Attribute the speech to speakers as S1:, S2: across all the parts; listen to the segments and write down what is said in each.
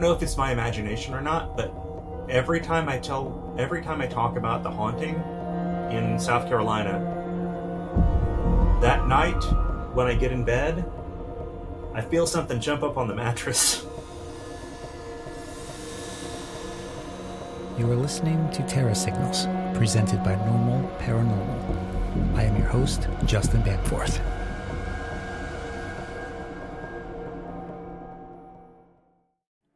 S1: don't know if it's my imagination or not, but every time I tell, every time I talk about the haunting in South Carolina, that night when I get in bed, I feel something jump up on the mattress.
S2: You are listening to Terra Signals, presented by Normal Paranormal. I am your host, Justin Bamforth.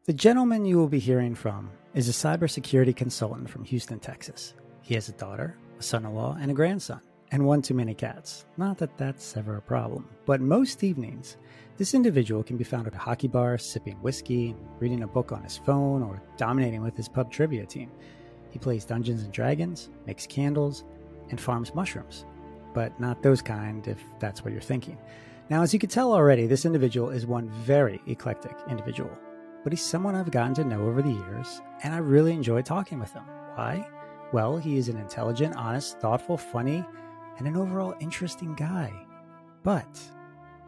S2: The gentleman you will be hearing from is a cybersecurity consultant from Houston, Texas. He has a daughter, a son in law, and a grandson, and one too many cats. Not that that's ever a problem, but most evenings, this individual can be found at a hockey bar, sipping whiskey, reading a book on his phone, or dominating with his pub trivia team. He plays Dungeons and Dragons, makes candles, and farms mushrooms. But not those kind, if that's what you're thinking. Now, as you can tell already, this individual is one very eclectic individual but he's someone I've gotten to know over the years, and I really enjoy talking with him. Why? Well, he is an intelligent, honest, thoughtful, funny, and an overall interesting guy. But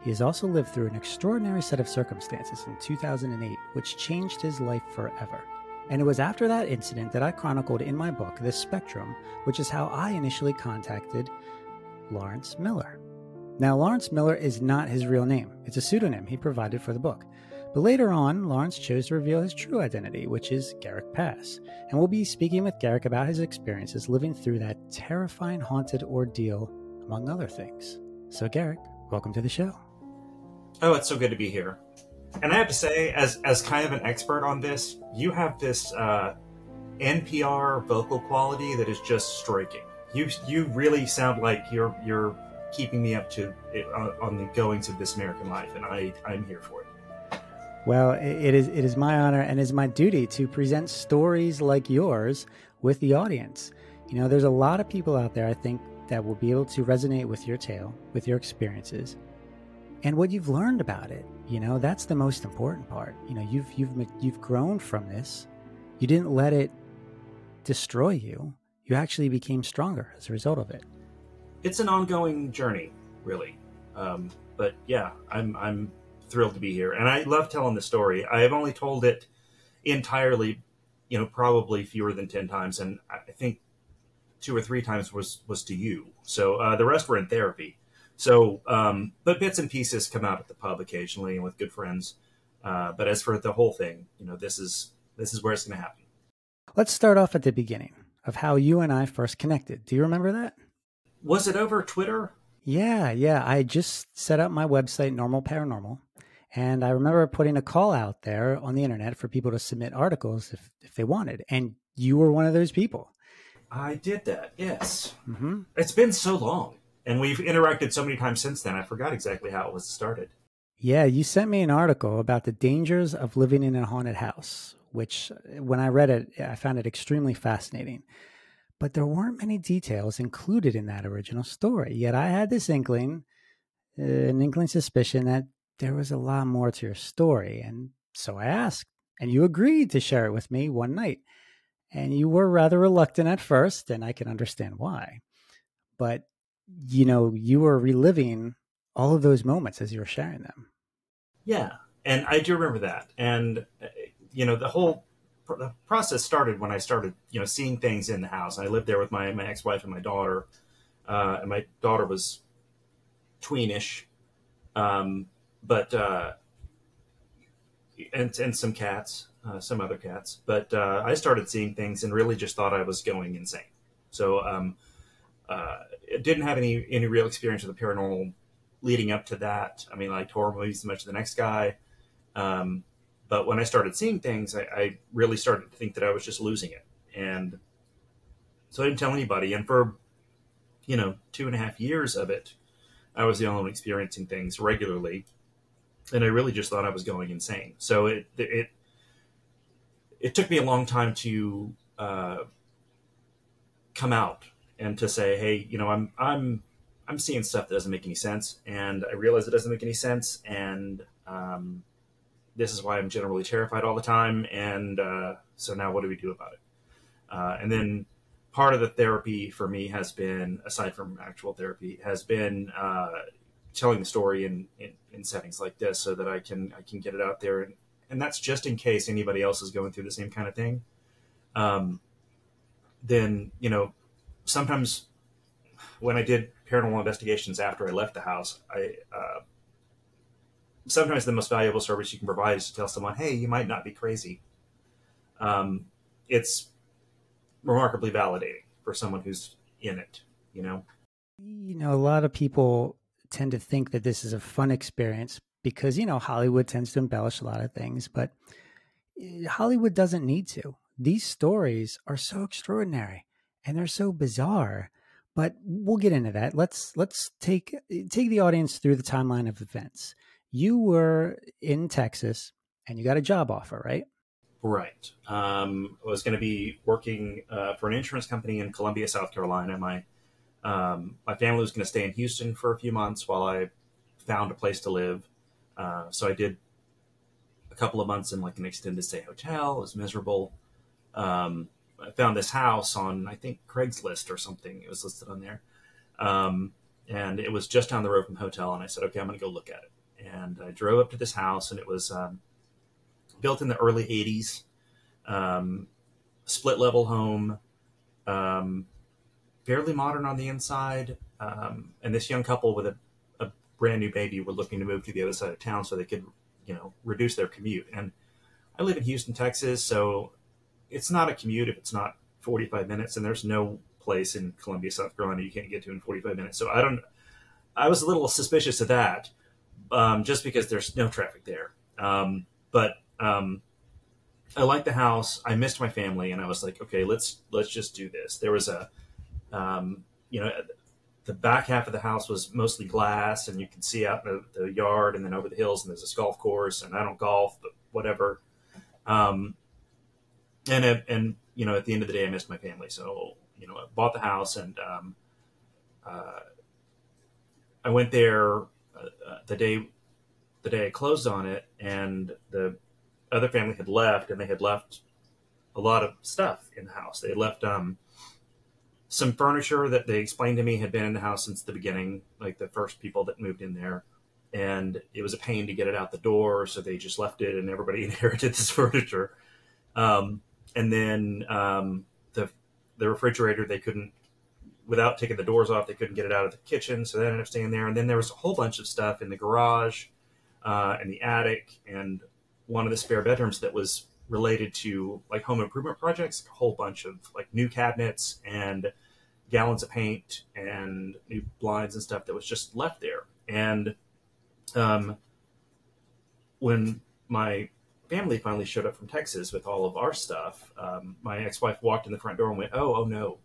S2: he has also lived through an extraordinary set of circumstances in 2008, which changed his life forever. And it was after that incident that I chronicled in my book, The Spectrum, which is how I initially contacted Lawrence Miller. Now, Lawrence Miller is not his real name, it's a pseudonym he provided for the book. But later on, Lawrence chose to reveal his true identity, which is Garrick Pass, and we'll be speaking with Garrick about his experiences living through that terrifying haunted ordeal, among other things. So, Garrick, welcome to the show.
S1: Oh, it's so good to be here. And I have to say, as as kind of an expert on this, you have this uh, NPR vocal quality that is just striking. You you really sound like you're you're keeping me up to uh, on the goings of this American life, and I I'm here for it.
S2: Well, it is it is my honor and is my duty to present stories like yours with the audience. You know, there's a lot of people out there I think that will be able to resonate with your tale, with your experiences, and what you've learned about it. You know, that's the most important part. You know, you've you've you've grown from this. You didn't let it destroy you. You actually became stronger as a result of it.
S1: It's an ongoing journey, really. Um, but yeah, I'm I'm thrilled to be here, and I love telling the story. I have only told it entirely, you know, probably fewer than ten times, and I think two or three times was was to you. So uh, the rest were in therapy. So, um, but bits and pieces come out at the pub occasionally and with good friends. Uh, but as for the whole thing, you know, this is this is where it's going to happen.
S2: Let's start off at the beginning of how you and I first connected. Do you remember that?
S1: Was it over Twitter?
S2: Yeah, yeah. I just set up my website, Normal Paranormal, and I remember putting a call out there on the internet for people to submit articles if, if they wanted. And you were one of those people.
S1: I did that, yes. Mm-hmm. It's been so long. And we've interacted so many times since then, I forgot exactly how it was started.
S2: Yeah, you sent me an article about the dangers of living in a haunted house, which when I read it, I found it extremely fascinating. But there weren't many details included in that original story. Yet I had this inkling, uh, an inkling suspicion that there was a lot more to your story. And so I asked, and you agreed to share it with me one night. And you were rather reluctant at first, and I can understand why. But, you know, you were reliving all of those moments as you were sharing them.
S1: Yeah. And I do remember that. And, uh, you know, the whole the process started when I started, you know, seeing things in the house. I lived there with my, my ex-wife and my daughter. Uh, and my daughter was tweenish. Um, but uh, and and some cats, uh, some other cats. But uh, I started seeing things and really just thought I was going insane. So um, uh, didn't have any any real experience with the paranormal leading up to that. I mean, I liked horror movies much as the next guy. Um, but when I started seeing things, I, I, really started to think that I was just losing it, and so I didn't tell anybody. And for you know two and a half years of it, I was the only one experiencing things regularly and I really just thought I was going insane. So it it it took me a long time to uh, come out and to say, hey, you know, I'm I'm I'm seeing stuff that doesn't make any sense, and I realize it doesn't make any sense, and um, this is why I'm generally terrified all the time. And uh, so now, what do we do about it? Uh, and then part of the therapy for me has been, aside from actual therapy, has been uh, telling the story in, in, in, settings like this so that I can I can get it out there and and that's just in case anybody else is going through the same kind of thing. Um, then you know, sometimes when I did paranormal investigations after I left the house, I uh, sometimes the most valuable service you can provide is to tell someone, "Hey, you might not be crazy." Um, it's remarkably validating for someone who's in it. You know,
S2: you know, a lot of people tend to think that this is a fun experience because you know Hollywood tends to embellish a lot of things, but eh, Hollywood doesn't need to. These stories are so extraordinary and they're so bizarre but we'll get into that. Let's let's take take the audience through the timeline of events. You were in Texas and you got a job offer, right?
S1: Right. Um, I was going to be working uh, for an insurance company in Columbia, South Carolina. My um, my family was going to stay in Houston for a few months while I found a place to live. Uh, so I did a couple of months in like an extended stay hotel. It was miserable. Um, I found this house on I think Craigslist or something. It was listed on there, um, and it was just down the road from the hotel. And I said, okay, I'm going to go look at it. And I drove up to this house, and it was um, built in the early '80s, um, split level home, um, fairly modern on the inside. Um, and this young couple with a, a brand new baby were looking to move to the other side of town so they could, you know, reduce their commute. And I live in Houston, Texas, so it's not a commute if it's not 45 minutes, and there's no place in Columbia, South Carolina you can't get to in 45 minutes. So I don't. I was a little suspicious of that, um, just because there's no traffic there. Um, but um, I liked the house. I missed my family, and I was like, okay, let's let's just do this. There was a, um, you know, the back half of the house was mostly glass, and you could see out the, the yard, and then over the hills, and there's a golf course. And I don't golf, but whatever. Um, and and you know, at the end of the day, I missed my family. So you know, I bought the house, and um, uh, I went there uh, uh, the day the day I closed on it, and the other family had left, and they had left a lot of stuff in the house. They left um, some furniture that they explained to me had been in the house since the beginning, like the first people that moved in there. And it was a pain to get it out the door, so they just left it, and everybody inherited this furniture. Um, and then um, the the refrigerator they couldn't without taking the doors off they couldn't get it out of the kitchen so they ended up staying there and then there was a whole bunch of stuff in the garage uh, and the attic and one of the spare bedrooms that was related to like home improvement projects a whole bunch of like new cabinets and gallons of paint and new blinds and stuff that was just left there and um, when my family finally showed up from Texas with all of our stuff, um, my ex-wife walked in the front door and went, "Oh, oh no,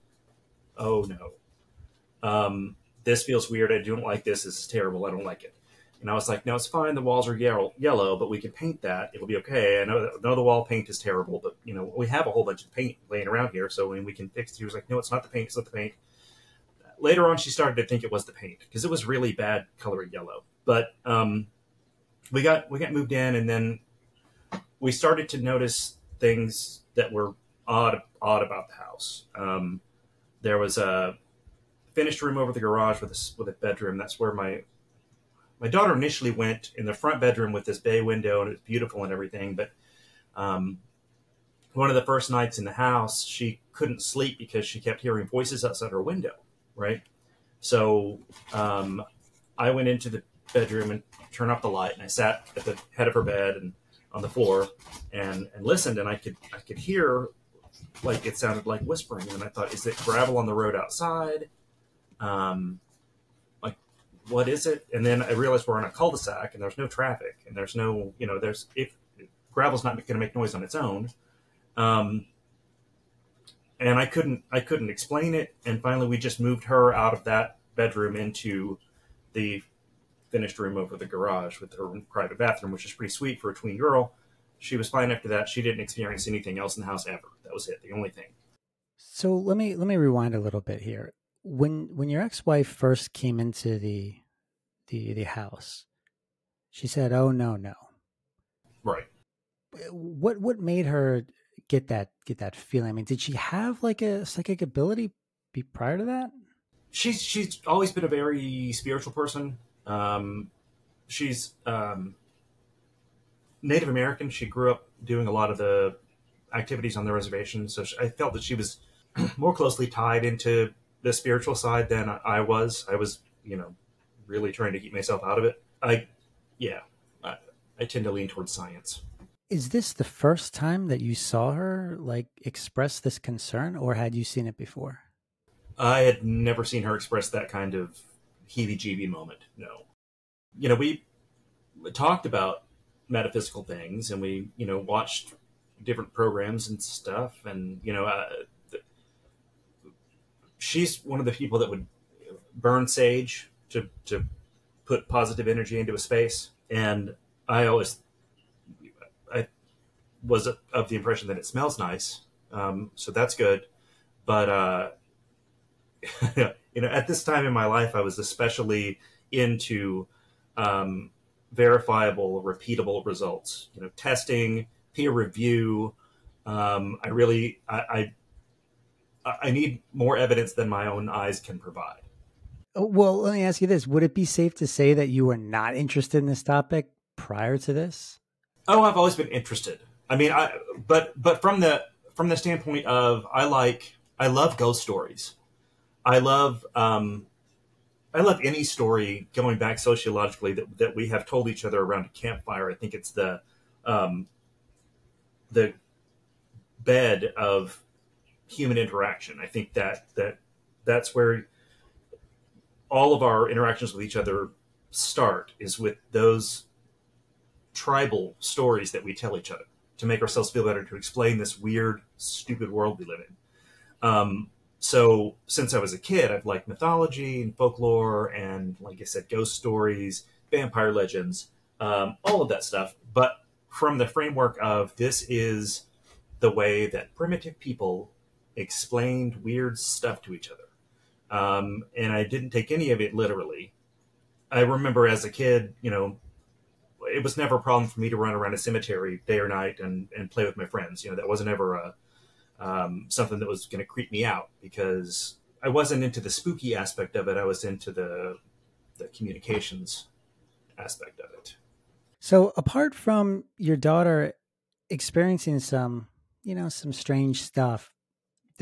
S1: oh no, um, this feels weird. I don't like this. This is terrible. I don't like it." And I was like, "No, it's fine. The walls are yellow, but we can paint that. It'll be okay. I know, know the wall paint is terrible, but you know we have a whole bunch of paint laying around here, so we can fix it." He was like, "No, it's not the paint. It's not the paint." Later on, she started to think it was the paint because it was really bad coloring yellow. But um, we got we got moved in, and then we started to notice things that were odd odd about the house. Um, there was a finished room over the garage with a, with a bedroom. That's where my my daughter initially went in the front bedroom with this bay window, and it's beautiful and everything. But um, one of the first nights in the house, she couldn't sleep because she kept hearing voices outside her window. Right, so um, I went into the bedroom and turned off the light, and I sat at the head of her bed and on the floor and and listened and I could I could hear like it sounded like whispering and I thought is it gravel on the road outside um what is it and then I realized we're on a cul-de-sac and there's no traffic and there's no you know there's if gravel's not going to make noise on its own um and I couldn't I couldn't explain it and finally we just moved her out of that bedroom into the finished room over the garage with her private bathroom, which is pretty sweet for a tween girl. She was fine after that. She didn't experience anything else in the house ever. That was it, the only thing.
S2: So let me let me rewind a little bit here. When when your ex wife first came into the the the house, she said, "Oh no, no."
S1: Right.
S2: What what made her get that get that feeling? I mean, did she have like a psychic ability be prior to that?
S1: She's she's always been a very spiritual person. Um, she's um, Native American. She grew up doing a lot of the activities on the reservation, so I felt that she was more closely tied into the spiritual side than I was. I was, you know, really trying to keep myself out of it. I, yeah, I, I tend to lean towards science.
S2: Is this the first time that you saw her like express this concern, or had you seen it before?
S1: I had never seen her express that kind of heebie-jeebie moment. No, you know, we talked about metaphysical things, and we, you know, watched different programs and stuff, and you know, uh, she's one of the people that would burn sage to to put positive energy into a space, and I always I was of the impression that it smells nice, um, so that's good, but uh, you know, at this time in my life, I was especially into um, verifiable, repeatable results. You know, testing, peer review. Um, I really, I, I, I need more evidence than my own eyes can provide.
S2: Oh, well, let me ask you this: Would it be safe to say that you were not interested in this topic prior to this?
S1: Oh, I've always been interested. I mean, I but but from the from the standpoint of I like I love ghost stories. I love um, I love any story going back sociologically that, that we have told each other around a campfire. I think it's the um, the bed of human interaction. I think that that that's where all of our interactions with each other start is with those tribal stories that we tell each other to make ourselves feel better to explain this weird stupid world we live in um, so since I was a kid, I've liked mythology and folklore and, like I said, ghost stories, vampire legends, um, all of that stuff. But from the framework of this is the way that primitive people explained weird stuff to each other. Um, and I didn't take any of it literally. I remember as a kid, you know, it was never a problem for me to run around a cemetery day or night and, and play with my friends. You know, that wasn't ever a, um, something that was going to creep me out because I wasn't into the spooky aspect of it. I was into the the communications aspect of it.
S2: So, apart from your daughter experiencing some, you know, some strange stuff,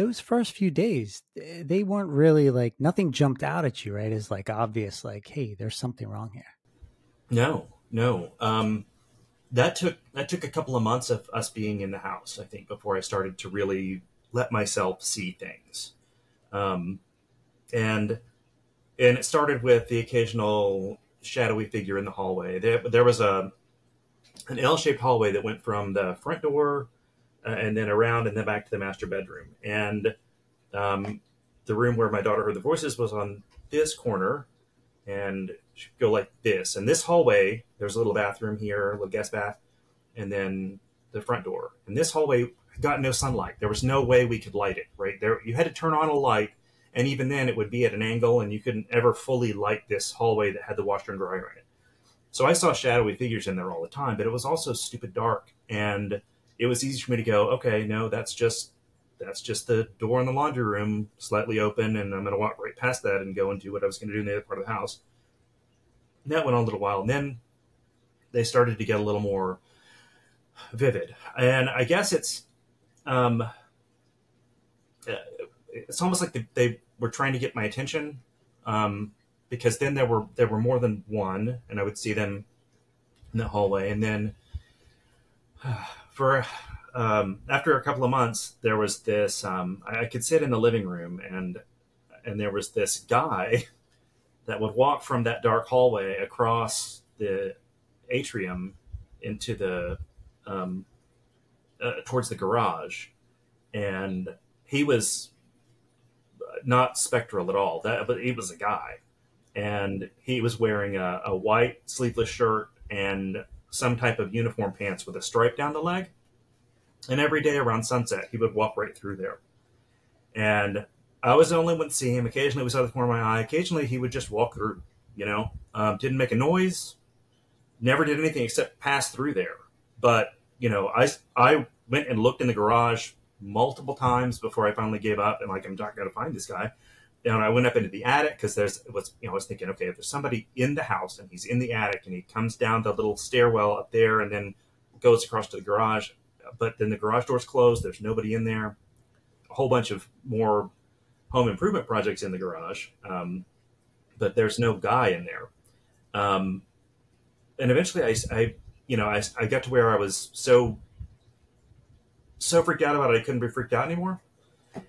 S2: those first few days, they weren't really like nothing jumped out at you, right? As like obvious, like, hey, there's something wrong here.
S1: No, no. Um, that took that took a couple of months of us being in the house, I think, before I started to really let myself see things. Um, and and it started with the occasional shadowy figure in the hallway. There, there was a an L-shaped hallway that went from the front door uh, and then around and then back to the master bedroom. And um, the room where my daughter heard the voices was on this corner, and go like this. And this hallway, there's a little bathroom here, a little guest bath, and then the front door. And this hallway got no sunlight. There was no way we could light it. Right there, you had to turn on a light, and even then, it would be at an angle, and you couldn't ever fully light this hallway that had the washer and dryer in it. So I saw shadowy figures in there all the time, but it was also stupid dark, and it was easy for me to go, okay, no, that's just that's just the door in the laundry room slightly open, and I'm going to walk right past that and go and do what I was going to do in the other part of the house. And that went on a little while, and then they started to get a little more vivid. And I guess it's um, uh, it's almost like they, they, were trying to get my attention um, because then there were there were more than one, and I would see them in the hallway, and then for um, after a couple of months, there was this. Um, I, I could sit in the living room, and and there was this guy that would walk from that dark hallway across the atrium into the um, uh, towards the garage, and he was not spectral at all. That, but he was a guy, and he was wearing a, a white sleeveless shirt and some type of uniform pants with a stripe down the leg. And every day around sunset, he would walk right through there. And I was the only one to see him. Occasionally, we saw the corner of my eye. Occasionally, he would just walk through. You know, um, didn't make a noise. Never did anything except pass through there. But you know, I I went and looked in the garage multiple times before I finally gave up. And like, I'm not going to find this guy. And I went up into the attic because there's was you know I was thinking, okay, if there's somebody in the house and he's in the attic and he comes down the little stairwell up there and then goes across to the garage, but then the garage door's closed. There's nobody in there. A whole bunch of more home improvement projects in the garage, um, but there's no guy in there. Um, and eventually, I, I you know, I, I got to where I was so so freaked out about it, I couldn't be freaked out anymore.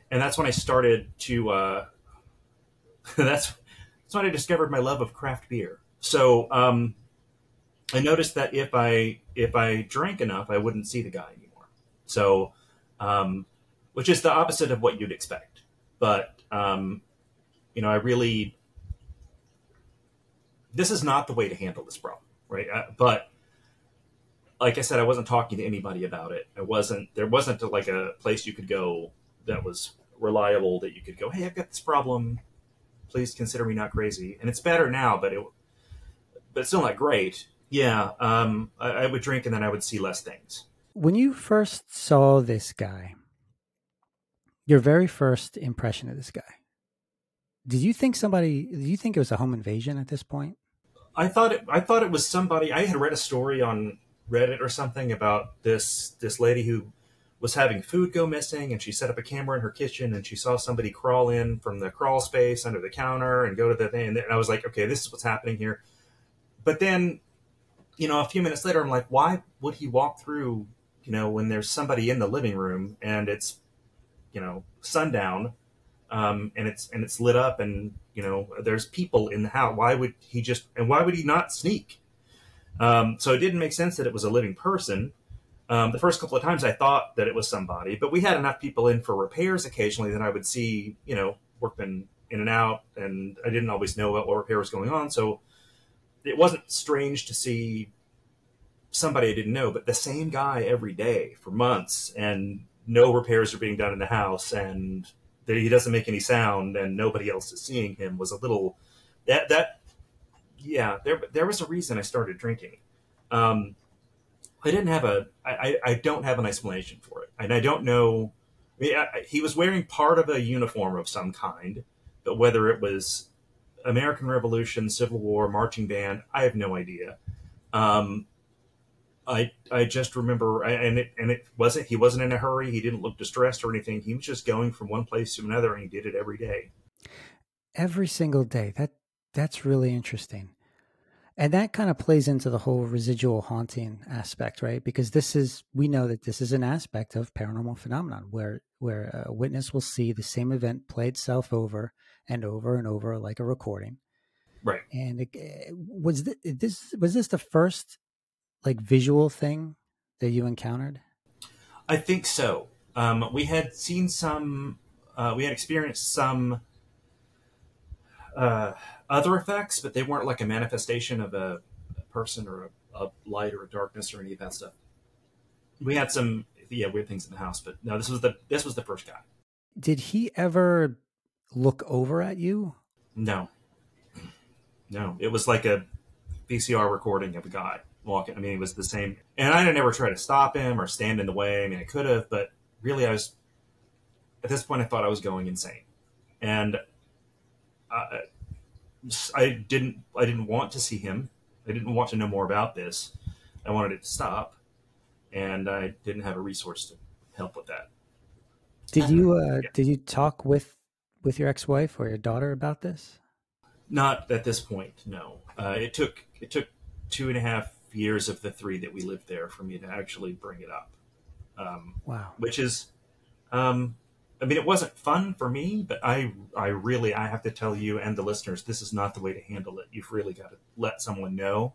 S1: And that's when I started to. Uh, that's that's when I discovered my love of craft beer. So um, I noticed that if I if I drank enough, I wouldn't see the guy anymore. So, um, which is the opposite of what you'd expect. But um, you know, I really this is not the way to handle this problem, right? Uh, but like I said, I wasn't talking to anybody about it. I wasn't there wasn't like a place you could go that was reliable that you could go, hey, I've got this problem. Please consider me not crazy. And it's better now, but it but still not great. Yeah, um, I, I would drink and then I would see less things.
S2: When you first saw this guy, your very first impression of this guy, did you think somebody? Did you think it was a home invasion at this point?
S1: I thought it. I thought it was somebody. I had read a story on Reddit or something about this this lady who was having food go missing, and she set up a camera in her kitchen, and she saw somebody crawl in from the crawl space under the counter and go to the thing. And I was like, okay, this is what's happening here. But then, you know, a few minutes later, I'm like, why would he walk through? You know, when there's somebody in the living room and it's, you know, sundown, um, and it's and it's lit up, and you know, there's people in the house. Why would he just and why would he not sneak? Um, so it didn't make sense that it was a living person. Um, the first couple of times I thought that it was somebody, but we had enough people in for repairs occasionally that I would see, you know, workmen in and out, and I didn't always know what repair was going on. So it wasn't strange to see somebody I didn't know, but the same guy every day for months, and no repairs are being done in the house, and he doesn't make any sound, and nobody else is seeing him was a little that that yeah, there there was a reason I started drinking. Um, I didn't have a I, I don't have an explanation for it, and I don't know. I mean, I, he was wearing part of a uniform of some kind, but whether it was American Revolution, Civil War, marching band, I have no idea. Um, I I just remember, and it and it wasn't he wasn't in a hurry. He didn't look distressed or anything. He was just going from one place to another, and he did it every day.
S2: Every single day. That that's really interesting. And that kind of plays into the whole residual haunting aspect, right? Because this is we know that this is an aspect of paranormal phenomenon where where a witness will see the same event play itself over and over and over like a recording.
S1: Right.
S2: And it, was this was this the first like visual thing that you encountered?
S1: I think so. Um, we had seen some, uh, we had experienced some uh, other effects, but they weren't like a manifestation of a, a person or a, a, light or a darkness or any of that stuff. We had some yeah weird things in the house, but no, this was the this was the first guy.
S2: Did he ever look over at you?
S1: No, no. It was like a VCR recording of a guy walking. I mean, it was the same. And I didn't ever try to stop him or stand in the way. I mean, I could have, but really, I was at this point. I thought I was going insane, and I, I didn't I didn't want to see him. I didn't want to know more about this. I wanted it to stop, and I didn't have a resource to help with that.
S2: Did you uh, yeah. did you talk with with your ex wife or your daughter about this?
S1: Not at this point. No. Uh, it took it took two and a half years of the three that we lived there for me to actually bring it up. Um,
S2: wow.
S1: Which is, um, I mean, it wasn't fun for me, but I, I really, I have to tell you and the listeners, this is not the way to handle it. You've really got to let someone know,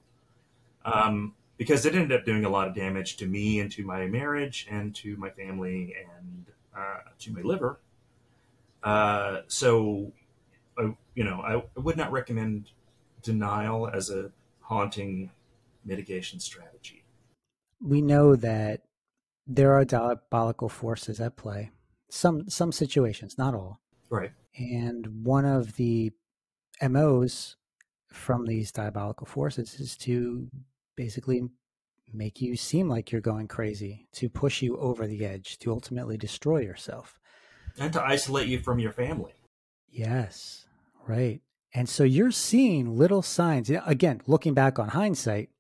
S1: um, because it ended up doing a lot of damage to me and to my marriage and to my family and uh, to my liver. Uh, so, I, you know, I, I would not recommend denial as a haunting mitigation strategy.
S2: We know that there are diabolical forces at play some some situations, not all.
S1: Right.
S2: And one of the MOs from these diabolical forces is to basically make you seem like you're going crazy, to push you over the edge, to ultimately destroy yourself.
S1: And to isolate you from your family.
S2: Yes, right. And so you're seeing little signs. Again, looking back on hindsight,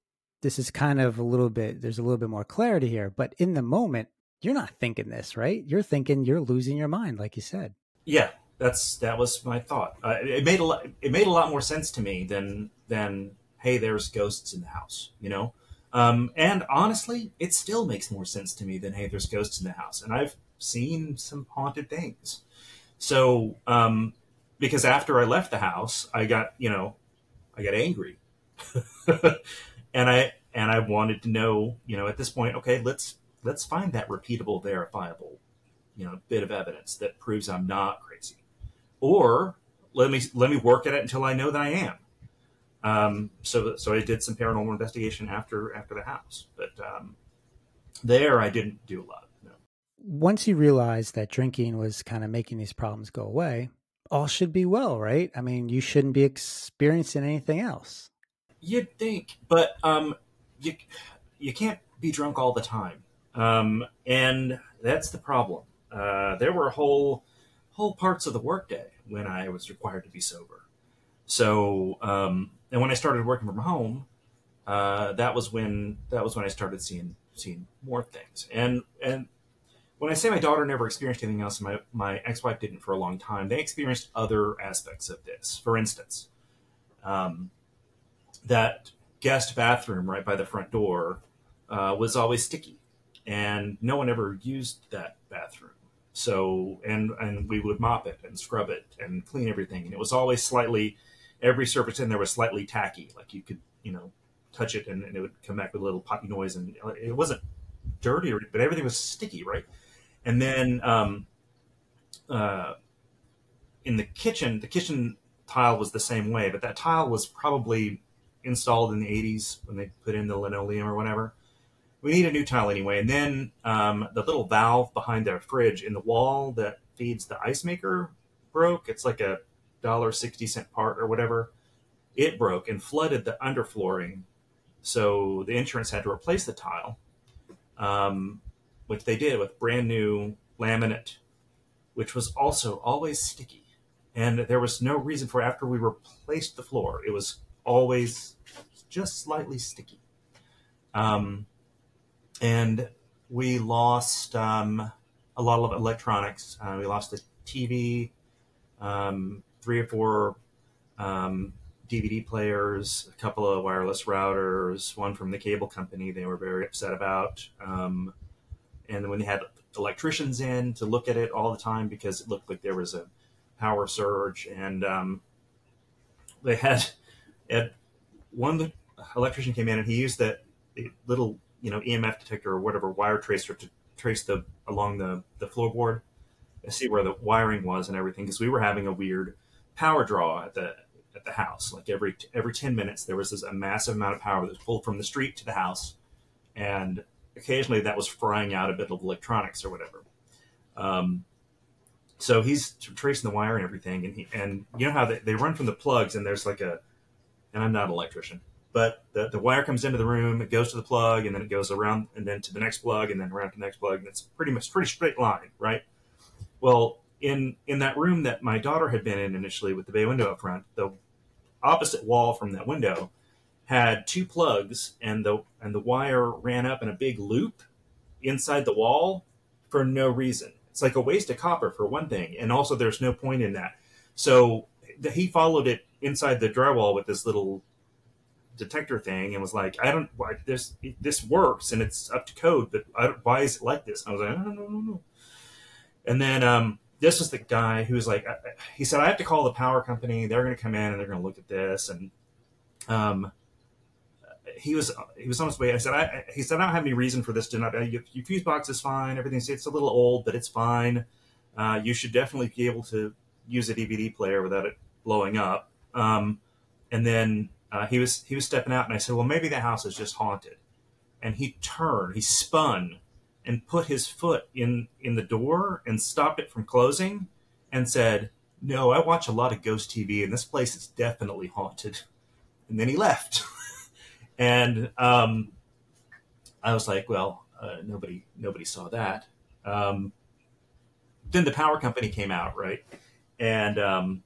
S2: this is kind of a little bit there's a little bit more clarity here but in the moment you're not thinking this right? You're thinking you're losing your mind like you said.
S1: Yeah that's that was my thought. Uh, it made a lot it made a lot more sense to me than than hey there's ghosts in the house you know? Um, and honestly it still makes more sense to me than hey there's ghosts in the house. And i've seen some haunted things. So um, because after i left the house i got you know i got angry. And I and I wanted to know, you know, at this point, okay, let's let's find that repeatable, verifiable, you know, bit of evidence that proves I'm not crazy, or let me let me work at it until I know that I am. Um, so so I did some paranormal investigation after after the house, but um, there I didn't do a lot. No.
S2: Once you realized that drinking was kind of making these problems go away, all should be well, right? I mean, you shouldn't be experiencing anything else.
S1: You'd think, but um, you you can't be drunk all the time, um, and that's the problem. Uh, there were whole whole parts of the workday when I was required to be sober. So, um, and when I started working from home, uh, that was when that was when I started seeing seeing more things. And and when I say my daughter never experienced anything else, my my ex wife didn't for a long time. They experienced other aspects of this. For instance, um, that guest bathroom right by the front door uh, was always sticky, and no one ever used that bathroom. So, and and we would mop it and scrub it and clean everything, and it was always slightly. Every surface in there was slightly tacky, like you could, you know, touch it and, and it would come back with a little poppy noise, and it wasn't dirty, or, but everything was sticky, right? And then um, uh, in the kitchen, the kitchen tile was the same way, but that tile was probably installed in the 80s when they put in the linoleum or whatever. We need a new tile anyway. And then um, the little valve behind their fridge in the wall that feeds the ice maker broke. It's like a dollar sixty cent part or whatever. It broke and flooded the underflooring. So the insurance had to replace the tile, um, which they did with brand new laminate, which was also always sticky. And there was no reason for after we replaced the floor, it was always just slightly sticky. Um, and we lost um, a lot of electronics. Uh, we lost the TV, um, three or four um, DVD players, a couple of wireless routers, one from the cable company they were very upset about. Um, and when they had electricians in to look at it all the time because it looked like there was a power surge, and um, they had at one the electrician came in and he used that little you know EMF detector or whatever wire tracer to trace the along the the floorboard to see where the wiring was and everything because we were having a weird power draw at the at the house. Like every every 10 minutes there was this a massive amount of power that was pulled from the street to the house and occasionally that was frying out a bit of electronics or whatever. Um, so he's tracing the wire and everything and he and you know how they, they run from the plugs and there's like a and I'm not an electrician, but the, the wire comes into the room, it goes to the plug, and then it goes around and then to the next plug, and then around to the next plug, and it's pretty much pretty straight line, right? Well, in in that room that my daughter had been in initially with the bay window up front, the opposite wall from that window had two plugs, and the and the wire ran up in a big loop inside the wall for no reason. It's like a waste of copper for one thing, and also there's no point in that. So he followed it inside the drywall with this little detector thing and was like, I don't, why this, this works and it's up to code, but why is it like this? And I was like, I don't know, no, And then, um, this was the guy who was like, he said, I have to call the power company. They're going to come in and they're going to look at this. And, um, he was he was on his way. I said, I, he said, I don't have any reason for this to not. Your, your fuse box is fine. Everything's it's a little old, but it's fine. Uh, you should definitely be able to use a DVD player without it blowing up. Um, and then uh, he was he was stepping out, and I said, "Well, maybe the house is just haunted." And he turned, he spun, and put his foot in in the door and stopped it from closing, and said, "No, I watch a lot of ghost TV, and this place is definitely haunted." And then he left, and um, I was like, "Well, uh, nobody nobody saw that." Um, then the power company came out, right? And um,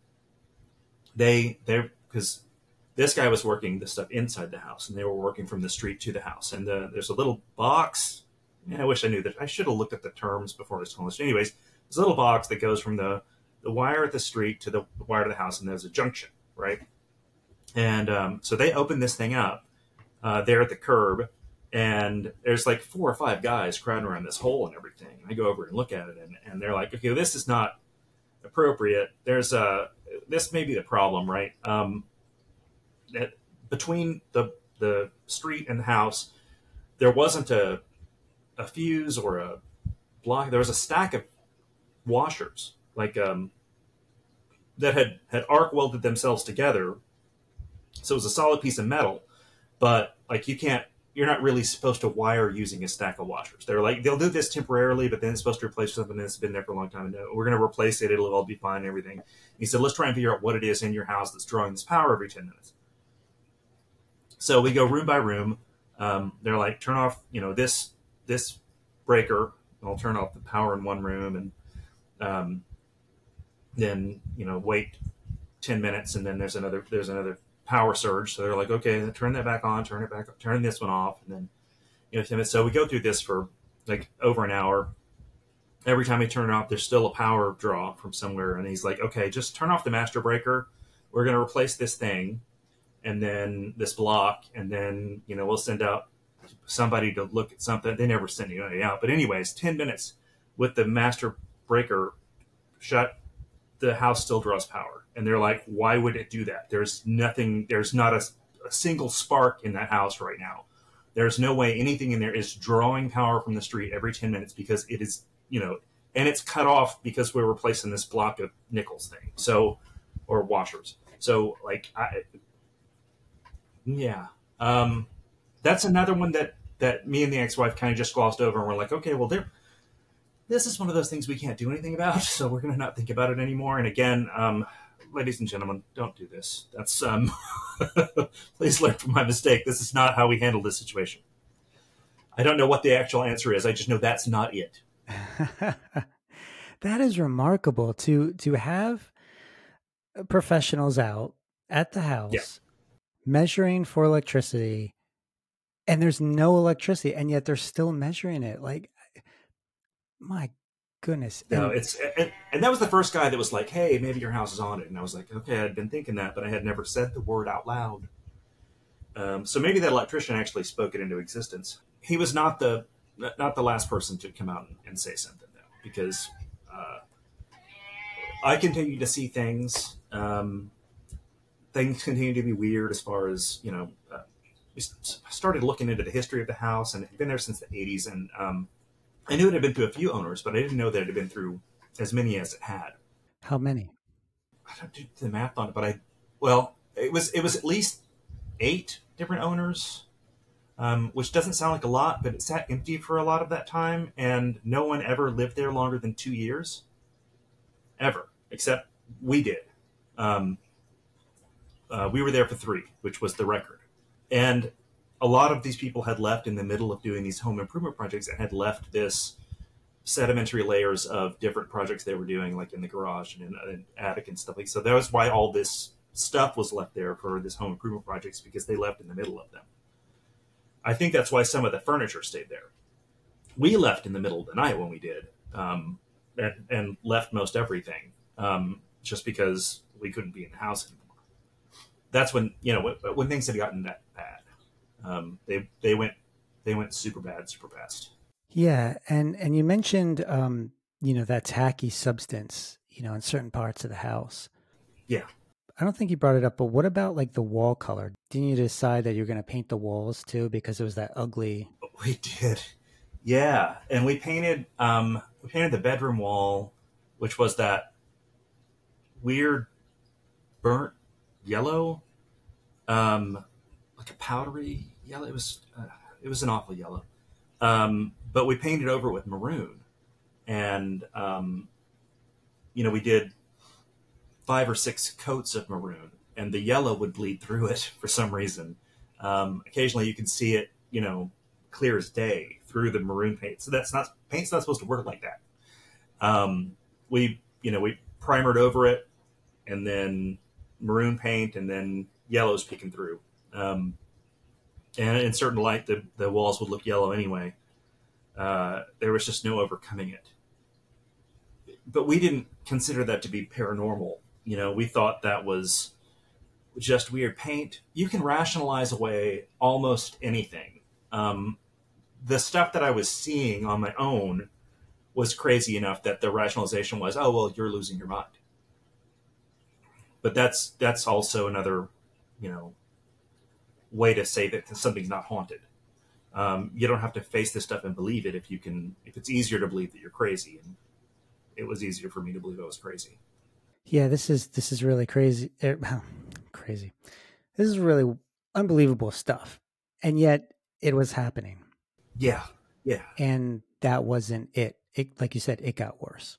S1: they they because This guy was working the stuff inside the house, and they were working from the street to the house. And the, there's a little box. Man, I wish I knew that. I should have looked at the terms before I was telling this. Anyways, a little box that goes from the the wire at the street to the wire to the house, and there's a junction, right? And um, so they open this thing up uh, there at the curb, and there's like four or five guys crowding around this hole and everything. And I go over and look at it, and, and they're like, okay, this is not appropriate. There's a this may be the problem, right? Um, between the the street and the house, there wasn't a a fuse or a block. There was a stack of washers, like um, that had had arc welded themselves together. So it was a solid piece of metal, but like you can't you're not really supposed to wire using a stack of washers. They're like they'll do this temporarily, but then it's supposed to replace something that's been there for a long time. And no, we're going to replace it; it'll all be fine and everything. And he said, "Let's try and figure out what it is in your house that's drawing this power every ten minutes." So we go room by room. Um, they're like, "Turn off, you know, this this breaker." I'll turn off the power in one room, and um, then you know wait ten minutes, and then there's another there's another power surge. So they're like, okay, turn that back on, turn it back, turn this one off, and then you know, ten minutes. so we go through this for like over an hour. Every time we turn it off, there's still a power draw from somewhere, and he's like, okay, just turn off the master breaker. We're going to replace this thing, and then this block, and then you know we'll send out somebody to look at something. They never send anybody out, but anyways, ten minutes with the master breaker shut, the house still draws power and they're like, why would it do that? There's nothing, there's not a, a, single spark in that house right now. There's no way anything in there is drawing power from the street every 10 minutes because it is, you know, and it's cut off because we're replacing this block of nickels thing. So, or washers. So, like, I, yeah. Um, that's another one that, that me and the ex-wife kind of just glossed over and we're like, okay, well, there, this is one of those things we can't do anything about, so we're going to not think about it anymore. And again, um, ladies and gentlemen, don't do this. That's um, please learn from my mistake. This is not how we handle this situation. I don't know what the actual answer is. I just know that's not it.
S2: that is remarkable to to have professionals out at the house yeah. Measuring for electricity and there's no electricity and yet they're still measuring it like my goodness.
S1: No, it's and, and, that was the first guy that was like, "Hey, maybe your house is on it and I was like, "Okay, I'd been thinking that, but I had never said the word out loud." Um, so maybe that electrician actually spoke it into existence. He was not the not the last person to come out and, and say something though, because uh, I continue to see things. Um, things continue to be weird as far as you know. Uh, we started looking into the history of the house, and it had been there since the '80s, and um, I knew it had been through a few owners, but I didn't know that it had been through as many as it had.
S2: How many?
S1: I don't do the math on it, but I, well, it was it was at least eight different owners, um, which doesn't sound like a lot, but it sat empty for a lot of that time, and no one ever lived there longer than two years, ever, except we did. Um, uh, we were there for three, which was the record, and a lot of these people had left in the middle of doing these home improvement projects and had left this sedimentary layers of different projects they were doing, like in the garage and in, in attic and stuff like. So that was why all this stuff was left there for this home improvement projects because they left in the middle of them. I think that's why some of the furniture stayed there. We left in the middle of the night when we did, um, and, and, left most everything um, just because we couldn't be in the house anymore. That's when you know when, when things had gotten that bad um, they they went they went super bad, super fast.
S2: Yeah, and and you mentioned um, you know that tacky substance, you know, in certain parts of the house.
S1: Yeah.
S2: I don't think you brought it up, but what about like the wall color? Didn't you decide that you're going to paint the walls too because it was that ugly?
S1: We did, yeah. And we painted um, we painted the bedroom wall, which was that weird burnt yellow, um, like a powdery yellow. It was uh, it was an awful yellow, um, but we painted over with maroon, and um, you know we did five or six coats of maroon, and the yellow would bleed through it for some reason. Um, occasionally, you can see it, you know, clear as day through the maroon paint. So that's not paint's not supposed to work like that. Um, we, you know, we primered over it, and then maroon paint, and then yellows peeking through. Um, and in certain light, the, the walls would look yellow anyway. Uh, there was just no overcoming it. But we didn't consider that to be paranormal. You know, we thought that was just weird paint. You can rationalize away almost anything. Um, the stuff that I was seeing on my own was crazy enough that the rationalization was, oh well, you're losing your mind. But that's that's also another, you know, way to say that something's not haunted. Um, you don't have to face this stuff and believe it if you can. If it's easier to believe that you're crazy, and it was easier for me to believe I was crazy.
S2: Yeah, this is this is really crazy. Er, crazy. This is really unbelievable stuff, and yet it was happening.
S1: Yeah, yeah.
S2: And that wasn't it. It, like you said, it got worse.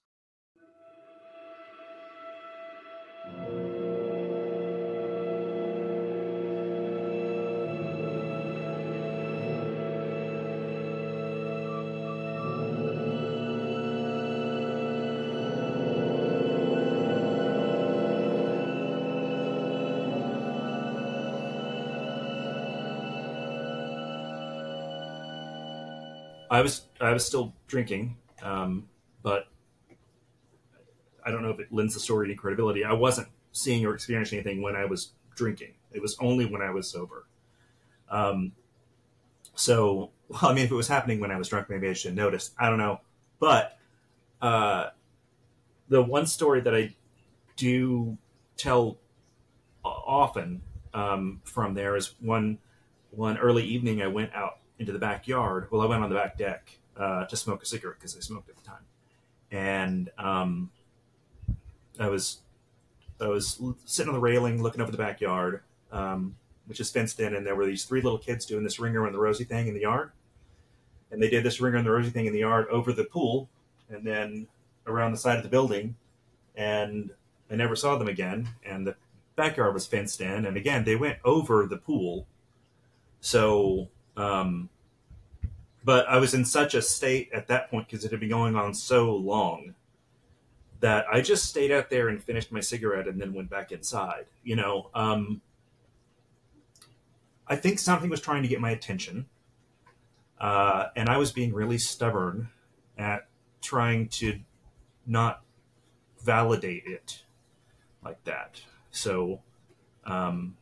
S1: I was I was still drinking, um, but I don't know if it lends the story any credibility. I wasn't seeing or experiencing anything when I was drinking. It was only when I was sober. Um, so, well, I mean, if it was happening when I was drunk, maybe I should have noticed. I don't know. But uh, the one story that I do tell often um, from there is one one early evening I went out into the backyard. Well, I went on the back deck uh, to smoke a cigarette because I smoked at the time, and um, I was I was sitting on the railing looking over the backyard, um, which is fenced in, and there were these three little kids doing this ring around the rosy thing in the yard, and they did this ring around the rosy thing in the yard over the pool, and then around the side of the building, and I never saw them again, and the backyard was fenced in, and again they went over the pool, so um, but I was in such a state at that point because it had been going on so long that I just stayed out there and finished my cigarette and then went back inside. You know, um, I think something was trying to get my attention, uh, and I was being really stubborn at trying to not validate it like that. So, um,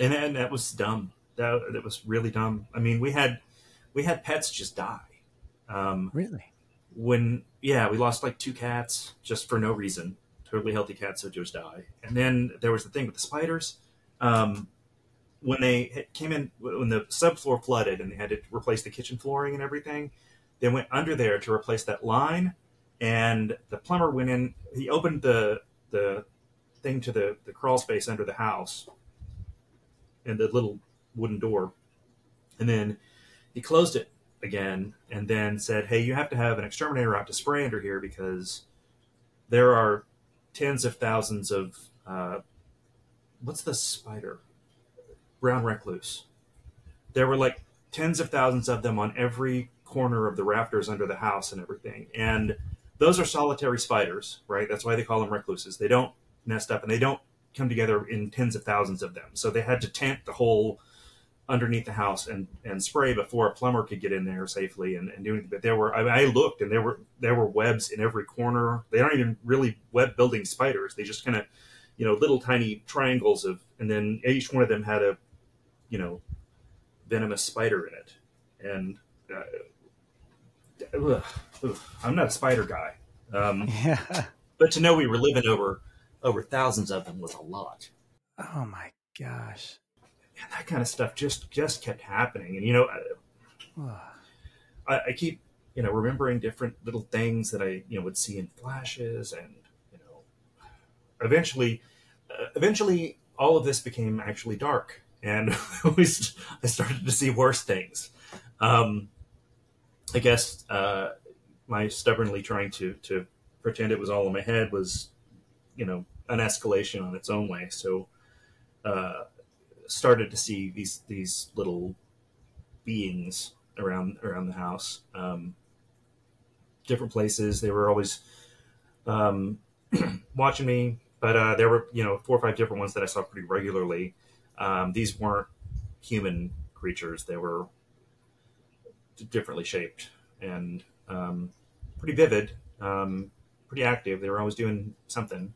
S1: and, and that was dumb that that was really dumb. I mean, we had we had pets just die. Um,
S2: really?
S1: When yeah, we lost like two cats just for no reason. Totally healthy cats that just die. And then there was the thing with the spiders. Um, when they came in, when the subfloor flooded and they had to replace the kitchen flooring and everything, they went under there to replace that line. And the plumber went in. He opened the the thing to the the crawl space under the house, and the little wooden door. And then he closed it again and then said, Hey, you have to have an exterminator out to spray under here because there are tens of thousands of uh, what's the spider? Brown recluse. There were like tens of thousands of them on every corner of the rafters under the house and everything. And those are solitary spiders, right? That's why they call them recluses. They don't nest up and they don't come together in tens of thousands of them. So they had to tent the whole underneath the house and, and spray before a plumber could get in there safely and, and do anything. But there were, I, mean, I looked and there were, there were webs in every corner. They aren't even really web building spiders. They just kind of, you know, little tiny triangles of, and then each one of them had a, you know, venomous spider in it. And, uh, ugh, ugh, I'm not a spider guy. Um, yeah. But to know we were living over, over thousands of them was a lot.
S2: Oh my gosh
S1: and that kind of stuff just just kept happening. And you know, I, I keep you know remembering different little things that I you know would see in flashes, and you know, eventually, uh, eventually, all of this became actually dark, and we st- I started to see worse things. Um, I guess uh, my stubbornly trying to to pretend it was all in my head was, you know, an escalation on its own way. So. Uh, started to see these these little beings around around the house, um, different places. They were always um, watching me, but uh, there were you know four or five different ones that I saw pretty regularly. Um, these weren't human creatures; they were differently shaped and um, pretty vivid, um, pretty active. They were always doing something.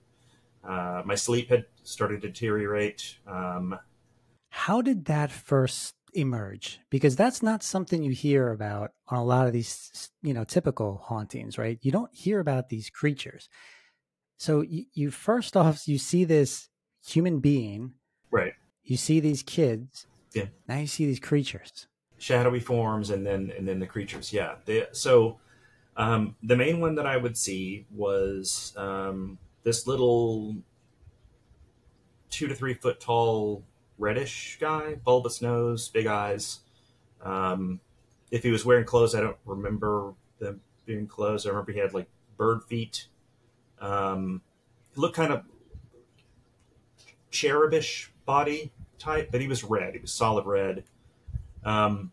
S1: Uh, my sleep had started to deteriorate. Um,
S2: How did that first emerge? Because that's not something you hear about on a lot of these, you know, typical hauntings, right? You don't hear about these creatures. So you, you first off, you see this human being,
S1: right.
S2: you see these kids.
S1: Yeah.
S2: Now you see these creatures.
S1: shadowy forms and then and then the creatures yeah they, so um, the main one that i would see was um, this little two to three foot tall reddish guy bulbous nose big eyes. Um, if he was wearing clothes i don't remember them being clothes. I remember he had like bird feet. Um, he looked kind of cherubish body type but he was red. He was solid red. Um,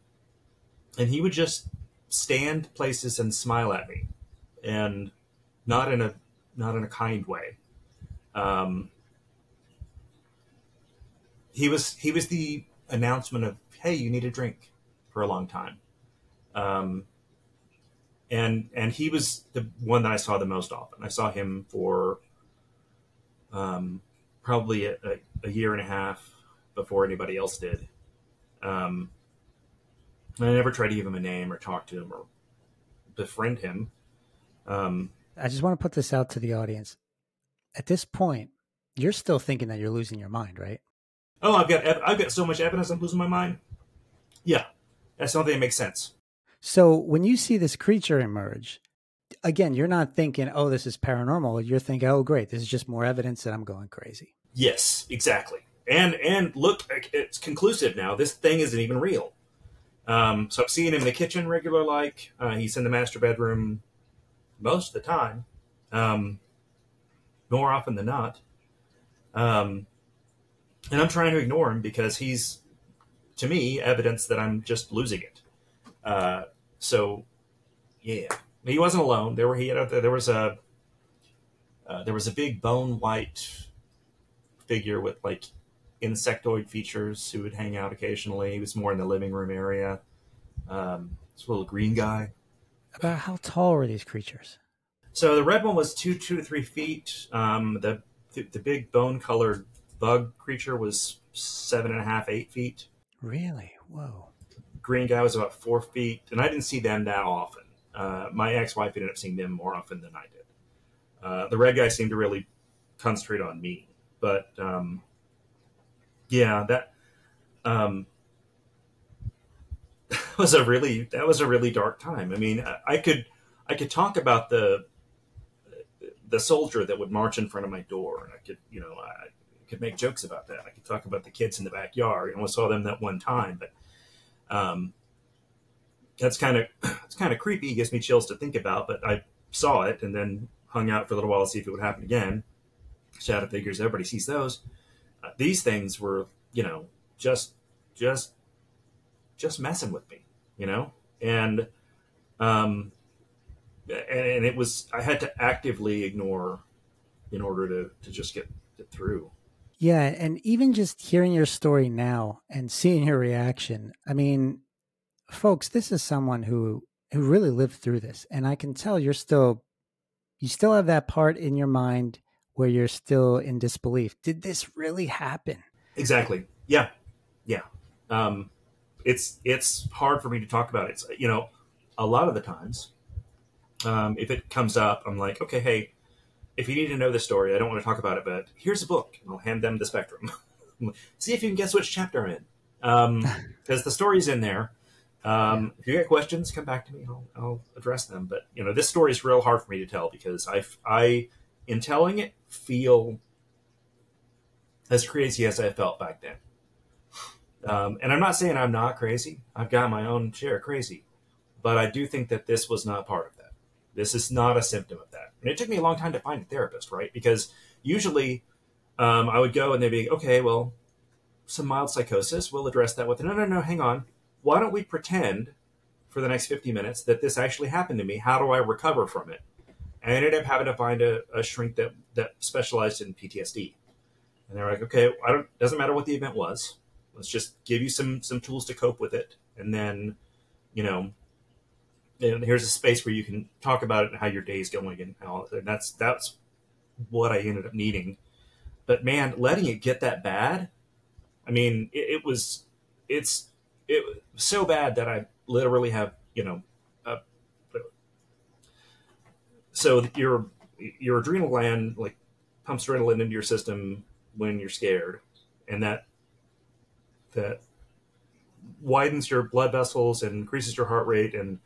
S1: and he would just stand places and smile at me, and not in a not in a kind way. Um, he was he was the announcement of hey, you need a drink for a long time, um, and and he was the one that I saw the most often. I saw him for um, probably a, a, a year and a half before anybody else did. Um, I never tried to give him a name or talk to him or befriend him. Um,
S2: I just want to put this out to the audience. At this point, you're still thinking that you're losing your mind, right?
S1: Oh, I've got ev- I've got so much evidence I'm losing my mind. Yeah, that's something that makes sense.
S2: So when you see this creature emerge, again, you're not thinking, "Oh, this is paranormal." You're thinking, "Oh, great, this is just more evidence that I'm going crazy."
S1: Yes, exactly. And and look, it's conclusive now. This thing isn't even real. Um, so I'm seeing him in the kitchen regular like. Uh, he's in the master bedroom most of the time, um, more often than not. Um, and I'm trying to ignore him because he's, to me, evidence that I'm just losing it. Uh, so, yeah, he wasn't alone. There were he had, there was a uh, there was a big bone white figure with like insectoid features who would hang out occasionally. He was more in the living room area. Um, this little green guy.
S2: About how tall were these creatures?
S1: So the red one was two, two to three feet. Um, the, the the big bone colored bug creature was seven and a half, eight feet.
S2: Really? Whoa.
S1: Green guy was about four feet, and I didn't see them that often. Uh, my ex-wife ended up seeing them more often than I did. Uh, the red guy seemed to really concentrate on me, but um, yeah, that um, was a really that was a really dark time. I mean, I, I could I could talk about the the soldier that would march in front of my door, and I could you know I could make jokes about that. I could talk about the kids in the backyard. I only saw them that one time, but um, that's kind of it's kind of creepy. It gives me chills to think about. But I saw it and then hung out for a little while to see if it would happen again. Shadow figures, everybody sees those. Uh, these things were, you know, just just just messing with me, you know, and um, and, it was I had to actively ignore in order to to just get get through.
S2: Yeah, and even just hearing your story now and seeing your reaction, I mean, folks, this is someone who who really lived through this, and I can tell you're still you still have that part in your mind where you're still in disbelief. Did this really happen?
S1: Exactly. Yeah. Yeah. Um, it's it's hard for me to talk about it. It's, you know, a lot of the times, um, if it comes up, I'm like, okay, hey, if you need to know the story, I don't want to talk about it, but here's a book. And I'll hand them the Spectrum. See if you can guess which chapter I'm in, because um, the story's in there. Um, if you get questions, come back to me. I'll, I'll address them. But you know, this story is real hard for me to tell because I, I, in telling it, feel as crazy as I felt back then. Um, and I'm not saying I'm not crazy. I've got my own share of crazy, but I do think that this was not part of. This is not a symptom of that. And it took me a long time to find a therapist, right? Because usually um, I would go and they'd be, okay, well, some mild psychosis. We'll address that with, no, no, no, hang on. Why don't we pretend for the next 50 minutes that this actually happened to me? How do I recover from it? I ended up having to find a, a shrink that that specialized in PTSD. And they're like, okay, I don't doesn't matter what the event was. Let's just give you some some tools to cope with it, and then, you know, and here's a space where you can talk about it and how your day's going, and. And that's that's what I ended up needing. But man, letting it get that bad, I mean, it, it was it's it was so bad that I literally have you know, uh, so your your adrenal gland like pumps adrenaline into your system when you're scared, and that that widens your blood vessels and increases your heart rate and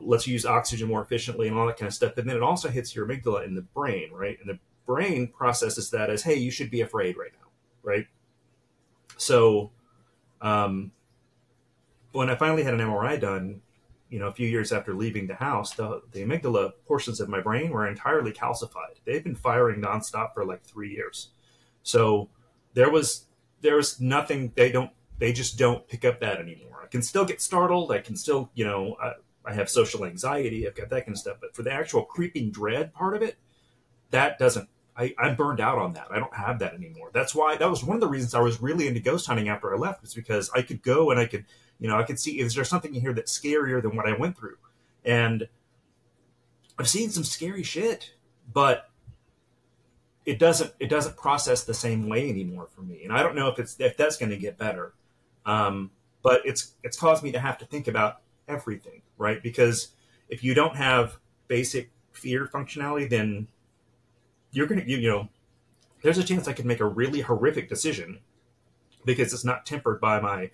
S1: lets use oxygen more efficiently and all that kind of stuff. And then it also hits your amygdala in the brain, right? And the brain processes that as, hey, you should be afraid right now, right? So, um, when I finally had an MRI done, you know, a few years after leaving the house, the, the amygdala portions of my brain were entirely calcified. They've been firing nonstop for like three years. So there was there was nothing. They don't. They just don't pick up that anymore. I can still get startled. I can still, you know, I have social anxiety. I've got that kind of stuff. But for the actual creeping dread part of it, that doesn't. I, I'm burned out on that. I don't have that anymore. That's why that was one of the reasons I was really into ghost hunting after I left. Was because I could go and I could, you know, I could see is there something in here that's scarier than what I went through, and I've seen some scary shit, but it doesn't it doesn't process the same way anymore for me. And I don't know if it's if that's going to get better. Um, but it's it's caused me to have to think about everything, right? Because if you don't have basic fear functionality, then you're gonna you, you know there's a chance I could make a really horrific decision because it's not tempered by my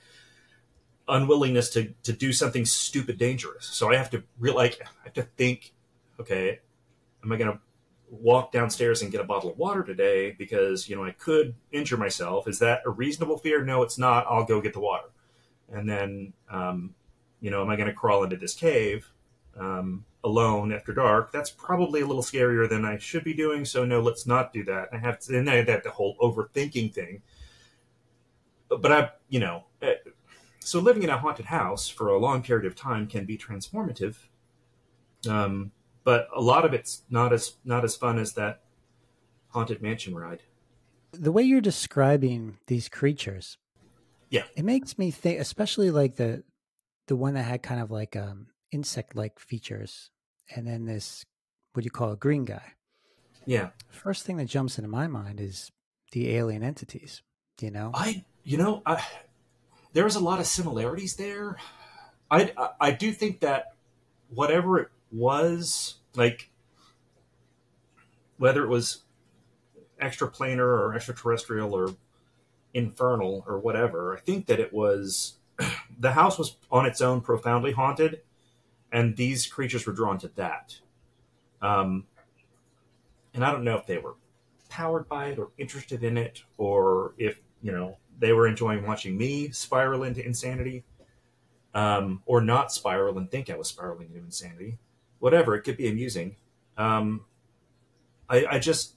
S1: unwillingness to to do something stupid dangerous. So I have to real like I have to think, okay, am I gonna walk downstairs and get a bottle of water today because you know I could injure myself. Is that a reasonable fear? No, it's not. I'll go get the water, and then um, you know, am I going to crawl into this cave um, alone after dark? That's probably a little scarier than I should be doing. So no, let's not do that. I have to, and I have the whole overthinking thing. But, I, you know, eh, so living in a haunted house for a long period of time can be transformative. Um, but a lot of it's not as not as fun as that haunted mansion ride.
S2: The way you're describing these creatures,
S1: yeah,
S2: it makes me think, especially like the the one that had kind of like um insect like features, and then this what do you call a green guy?
S1: Yeah.
S2: First thing that jumps into my mind is the alien entities. You know,
S1: I you know I there's a lot of similarities there. I I, I do think that whatever it was like whether it was extraplanar or extraterrestrial or infernal or whatever i think that it was the house was on its own profoundly haunted and these creatures were drawn to that um, and i don't know if they were powered by it or interested in it or if you know they were enjoying watching me spiral into insanity um, or not spiral and think i was spiraling into insanity whatever. It could be amusing. Um, I, I just,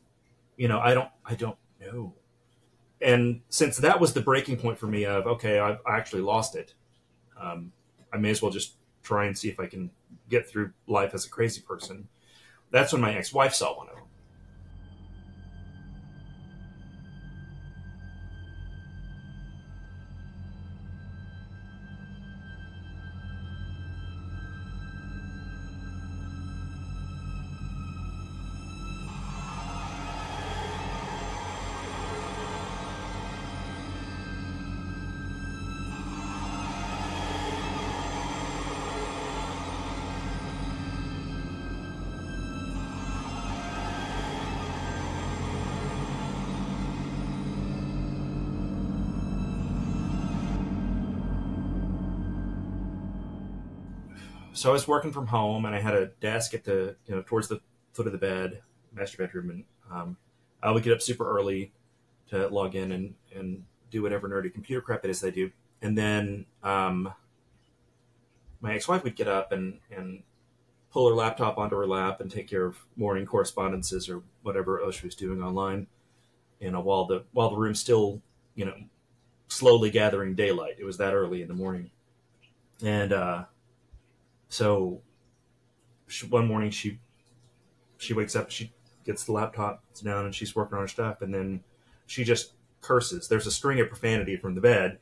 S1: you know, I don't, I don't know. And since that was the breaking point for me of, okay, I've I actually lost it. Um, I may as well just try and see if I can get through life as a crazy person. That's when my ex-wife saw one of them. So I was working from home, and I had a desk at the you know towards the foot of the bed, master bedroom, and um, I would get up super early to log in and and do whatever nerdy computer crap it is they do, and then um, my ex-wife would get up and and pull her laptop onto her lap and take care of morning correspondences or whatever she was doing online, you know, while the while the room's still you know slowly gathering daylight. It was that early in the morning, and uh, so she, one morning she she wakes up, she gets the laptop, down, and she's working on her stuff, and then she just curses. There's a string of profanity from the bed,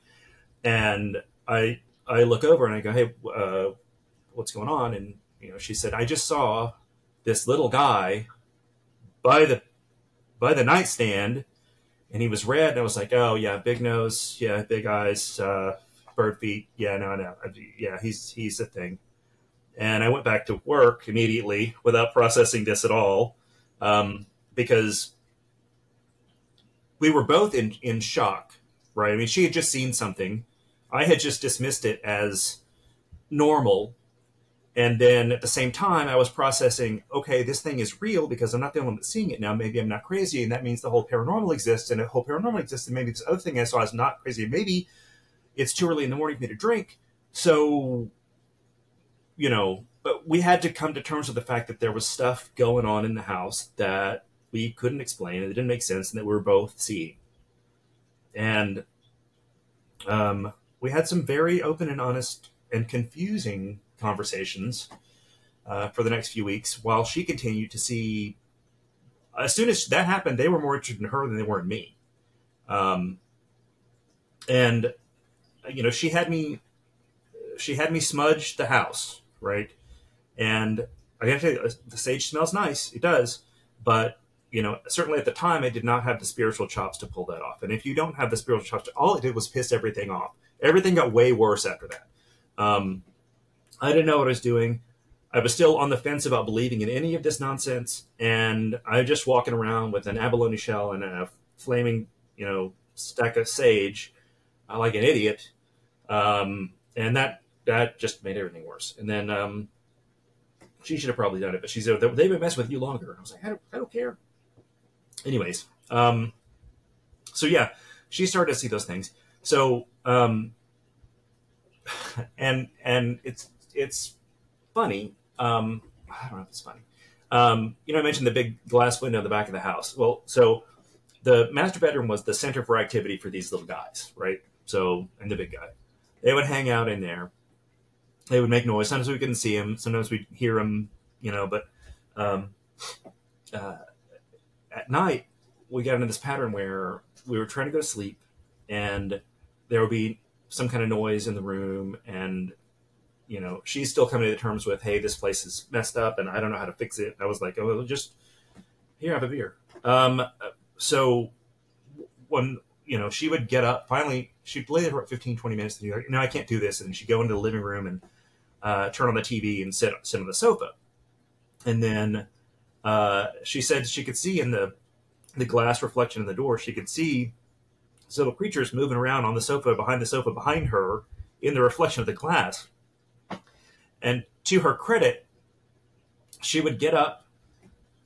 S1: and I I look over and I go, hey, uh, what's going on? And you know, she said, I just saw this little guy by the by the nightstand, and he was red. And I was like, oh yeah, big nose, yeah, big eyes, uh, bird feet, yeah, no, no, yeah, he's he's a thing. And I went back to work immediately without processing this at all, um, because we were both in in shock, right? I mean, she had just seen something. I had just dismissed it as normal and then at the same time, I was processing, okay, this thing is real because I'm not the only one that's seeing it now. Maybe I'm not crazy, and that means the whole paranormal exists, and the whole paranormal exists, and maybe this other thing I saw is not crazy. Maybe it's too early in the morning for me to drink. So, you know, but we had to come to terms with the fact that there was stuff going on in the house that we couldn't explain, and it didn't make sense, and that we were both seeing. And um, we had some very open and honest and confusing conversations uh, for the next few weeks while she continued to see. As soon as that happened, they were more interested in her than they were in me. Um, and you know, she had me, she had me smudge the house, right? And I gotta tell you, the sage smells nice. It does, but you know, certainly at the time, I did not have the spiritual chops to pull that off. And if you don't have the spiritual chops, all it did was piss everything off. Everything got way worse after that. Um, I didn't know what I was doing. I was still on the fence about believing in any of this nonsense, and I was just walking around with an abalone shell and a flaming, you know, stack of sage, uh, like an idiot, um, and that that just made everything worse. And then um, she should have probably done it, but she said they've been messing with you longer. I was like, I don't, I don't care. Anyways, um, so yeah, she started to see those things. So um, and and it's it's funny. Um, I don't know if it's funny. Um, you know, I mentioned the big glass window in the back of the house. Well, so the master bedroom was the center for activity for these little guys, right? So, and the big guy, they would hang out in there. They would make noise. Sometimes we couldn't see them. Sometimes we'd hear them, you know. But um, uh, at night, we got into this pattern where we were trying to go to sleep, and there would be some kind of noise in the room, and you know, she's still coming to terms with, hey, this place is messed up and I don't know how to fix it. I was like, oh, just here, have a beer. Um, so when, you know, she would get up, finally, she'd lay there for 15, 20 minutes and be like, no, I can't do this. And she'd go into the living room and uh, turn on the TV and sit, sit on the sofa. And then uh, she said she could see in the, the glass reflection in the door, she could see little creatures moving around on the sofa behind the sofa behind her in the reflection of the glass and to her credit, she would get up,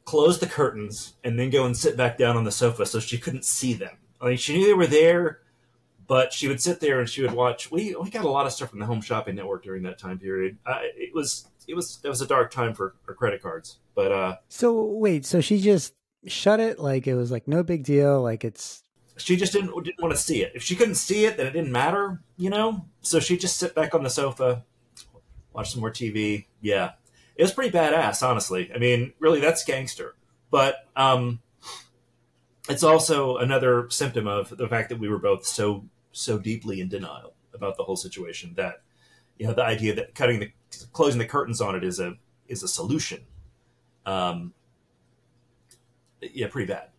S1: close the curtains, and then go and sit back down on the sofa so she couldn't see them. I mean, she knew they were there, but she would sit there and she would watch. We we got a lot of stuff from the Home Shopping Network during that time period. Uh, it was it was it was a dark time for, for credit cards. But uh,
S2: so wait, so she just shut it like it was like no big deal, like it's
S1: she just didn't didn't want to see it. If she couldn't see it, then it didn't matter, you know. So she just sit back on the sofa, watch some more TV. Yeah, it was pretty badass, honestly. I mean, really, that's gangster. But um, it's also another symptom of the fact that we were both so so deeply in denial about the whole situation that you know the idea that cutting the closing the curtains on it is a is a solution. Um, yeah, pretty bad.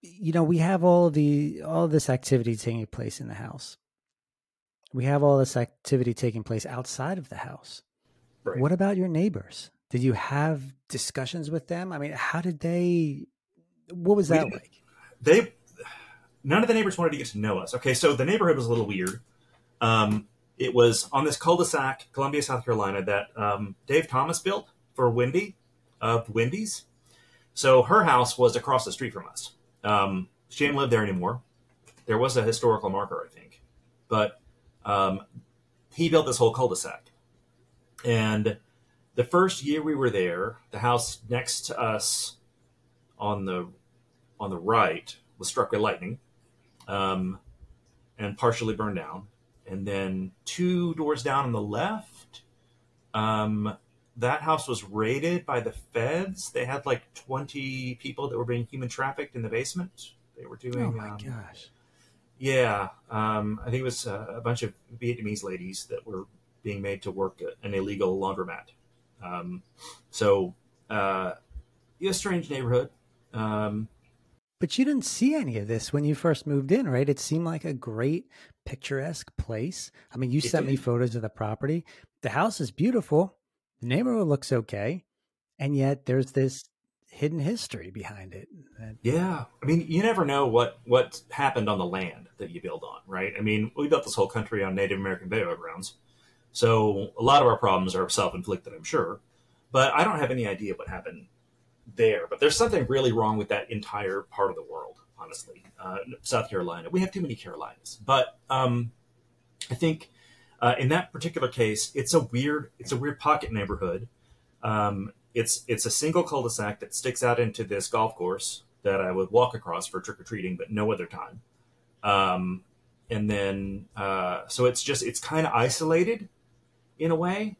S2: You know, we have all the all this activity taking place in the house. We have all this activity taking place outside of the house. Right. What about your neighbors? Did you have discussions with them? I mean, how did they? What was that we, like?
S1: They none of the neighbors wanted to get to know us. Okay, so the neighborhood was a little weird. Um, it was on this cul-de-sac, Columbia, South Carolina, that um, Dave Thomas built for Wendy of Wendy's. So her house was across the street from us. Um, she didn't live there anymore. There was a historical marker, I think, but um, he built this whole cul-de-sac. And the first year we were there, the house next to us on the on the right was struck by lightning um, and partially burned down. And then two doors down on the left, um, that house was raided by the feds. They had like 20 people that were being human trafficked in the basement. They were doing.
S2: Oh my
S1: um,
S2: gosh.
S1: Yeah, um, I think it was uh, a bunch of Vietnamese ladies that were being made to work an illegal laundromat. Um, so, uh, yeah, strange neighborhood. Um,
S2: But you didn't see any of this when you first moved in, right? It seemed like a great picturesque place. I mean, you
S1: It
S2: sent me photos of the property. The house is beautiful. The neighborhood looks okay. And yet there's this hidden history behind it.
S1: Yeah, I mean, you never know what what happened on the land that you build on, right? I mean, we built this whole country on Native American burial grounds, so a lot of our problems are self inflicted, I'm sure. But I don't have any idea what happened there. But there's something really wrong with that entire part of the world, honestly. Uh, South Carolina, we have too many Carolinas. But um, I think uh, in that particular case, it's a weird it's a weird pocket neighborhood. Um, it's it's a single cul-de-sac that sticks out into this golf course that I would walk across for trick or treating, but no other time. Um, and then uh, so it's just it's kind of isolated in a way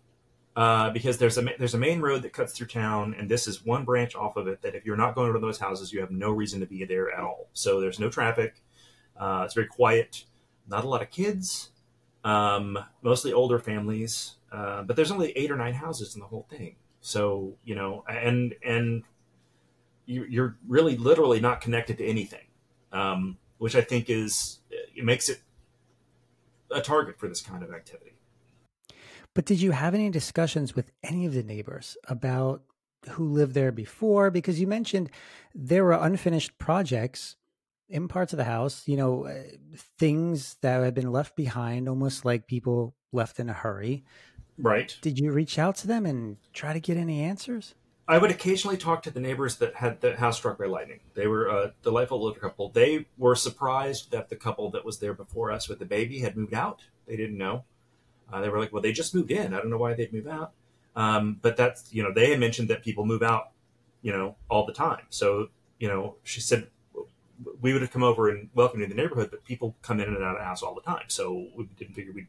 S1: uh, because there's a there's a main road that cuts through town, and this is one branch off of it. That if you're not going to those houses, you have no reason to be there at all. So there's no traffic. Uh, it's very quiet. Not a lot of kids. Um, mostly older families. Uh, but there's only eight or nine houses in the whole thing. So you know, and and you, you're really literally not connected to anything, um, which I think is it makes it a target for this kind of activity.
S2: But did you have any discussions with any of the neighbors about who lived there before? Because you mentioned there were unfinished projects in parts of the house, you know, uh, things that had been left behind, almost like people left in a hurry.
S1: Right.
S2: Did you reach out to them and try to get any answers?
S1: I would occasionally talk to the neighbors that had the house struck by lightning. They were a delightful little couple. They were surprised that the couple that was there before us with the baby had moved out. They didn't know. Uh, they were like, "Well, they just moved in. I don't know why they'd move out." Um, but that's you know they had mentioned that people move out, you know, all the time. So you know, she said we would have come over and welcomed you to the neighborhood, but people come in and out of house all the time. So we didn't figure we'd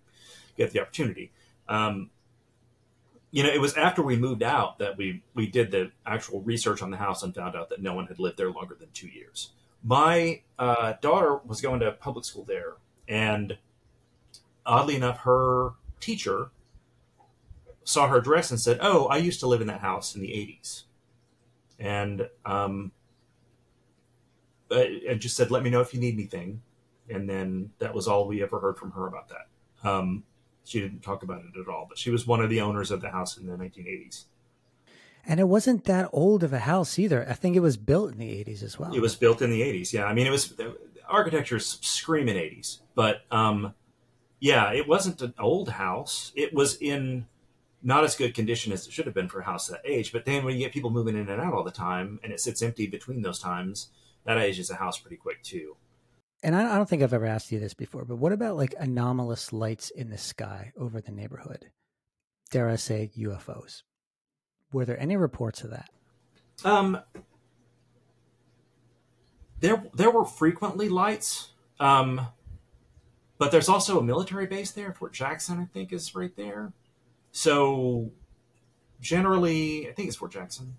S1: get the opportunity. Um, you know, it was after we moved out that we we did the actual research on the house and found out that no one had lived there longer than two years. My uh, daughter was going to public school there, and oddly enough, her teacher saw her dress and said, "Oh, I used to live in that house in the '80s," and um, and just said, "Let me know if you need anything." And then that was all we ever heard from her about that. Um, she didn't talk about it at all, but she was one of the owners of the house in the 1980s.
S2: And it wasn't that old of a house either. I think it was built in the 80s as well.
S1: It was built in the 80s. Yeah, I mean, it was architecture's screaming 80s, but um, yeah, it wasn't an old house. It was in not as good condition as it should have been for a house that age. But then when you get people moving in and out all the time, and it sits empty between those times, that ages a house pretty quick too.
S2: And I I don't think I've ever asked you this before, but what about like anomalous lights in the sky over the neighborhood? Dare I say UFOs? Were there any reports of that?
S1: Um, there there were frequently lights, um, but there's also a military base there. Fort Jackson, I think, is right there. So generally, I think it's Fort Jackson.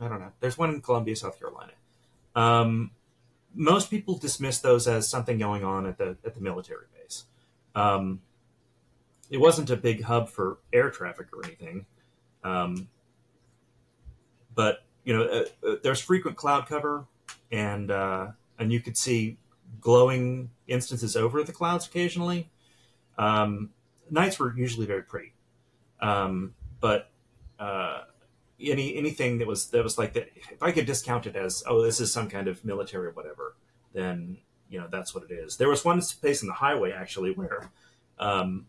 S1: I don't know. There's one in Columbia, South Carolina. Um, most people dismiss those as something going on at the at the military base. Um, it wasn't a big hub for air traffic or anything. Um, but you know, uh, uh, there's frequent cloud cover, and uh, and you could see glowing instances over the clouds occasionally. Um, nights were usually very pretty, um, but uh, any anything that was that was like that, if I could discount it as oh, this is some kind of military or whatever, then you know that's what it is. There was one place in the highway actually where. Um,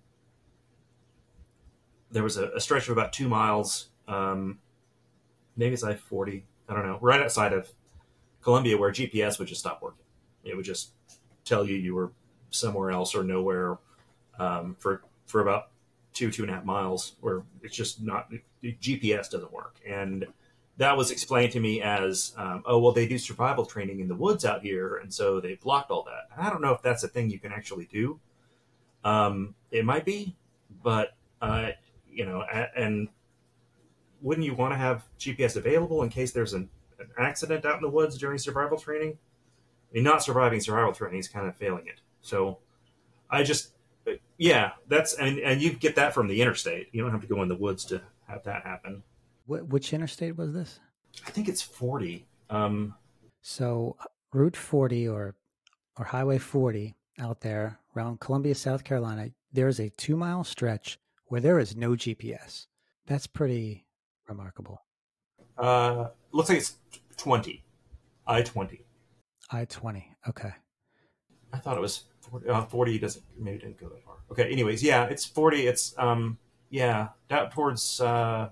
S1: there was a, a stretch of about two miles um, maybe it's I forty. I don't know. Right outside of Columbia, where GPS would just stop working. It would just tell you you were somewhere else or nowhere um, for for about two two and a half miles, where it's just not GPS doesn't work. And that was explained to me as, um, oh well, they do survival training in the woods out here, and so they blocked all that. I don't know if that's a thing you can actually do. Um, it might be, but uh, you know, and wouldn't you want to have GPS available in case there's an, an accident out in the woods during survival training? I mean, not surviving survival training is kind of failing it. So I just, yeah, that's and and you get that from the interstate. You don't have to go in the woods to have that happen.
S2: Wh- which interstate was this?
S1: I think it's forty. Um,
S2: So Route 40 or or Highway 40 out there around Columbia, South Carolina, there's a two mile stretch where there is no GPS. That's pretty remarkable.
S1: uh, looks like it's twenty. I twenty.
S2: I 20. Okay.
S1: I thought it was 40, uh, 40 doesn't maybe it didn't go that far. Okay, anyways, yeah, it's 40. It's um yeah, down towards uh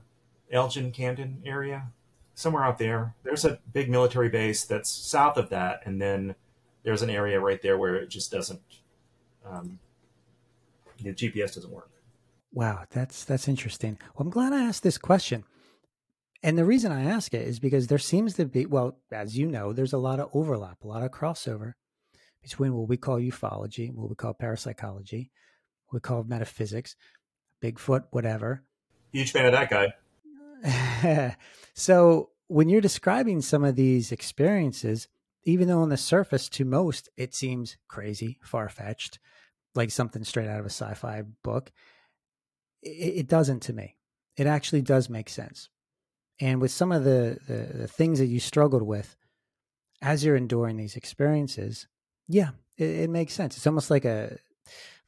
S1: Elgin, Camden area. Somewhere out there. There's a big military base that's south of that and then there's an area right there where it just doesn't um the GPS doesn't work.
S2: Wow, that's that's interesting. Well, I'm glad I asked this question. And the reason I ask it is because there seems to be, well, as you know, there's a lot of overlap, a lot of crossover between what we call ufology, what we call parapsychology, what we call metaphysics, Bigfoot, whatever.
S1: Huge fan of that guy.
S2: so when you're describing some of these experiences, even though on the surface to most it seems crazy, far fetched, like something straight out of a sci fi book, it, it, doesn't to me. It actually does make sense. And with some of the, the, the things that you struggled with as you're enduring these experiences, yeah, it, it makes sense. It's almost like a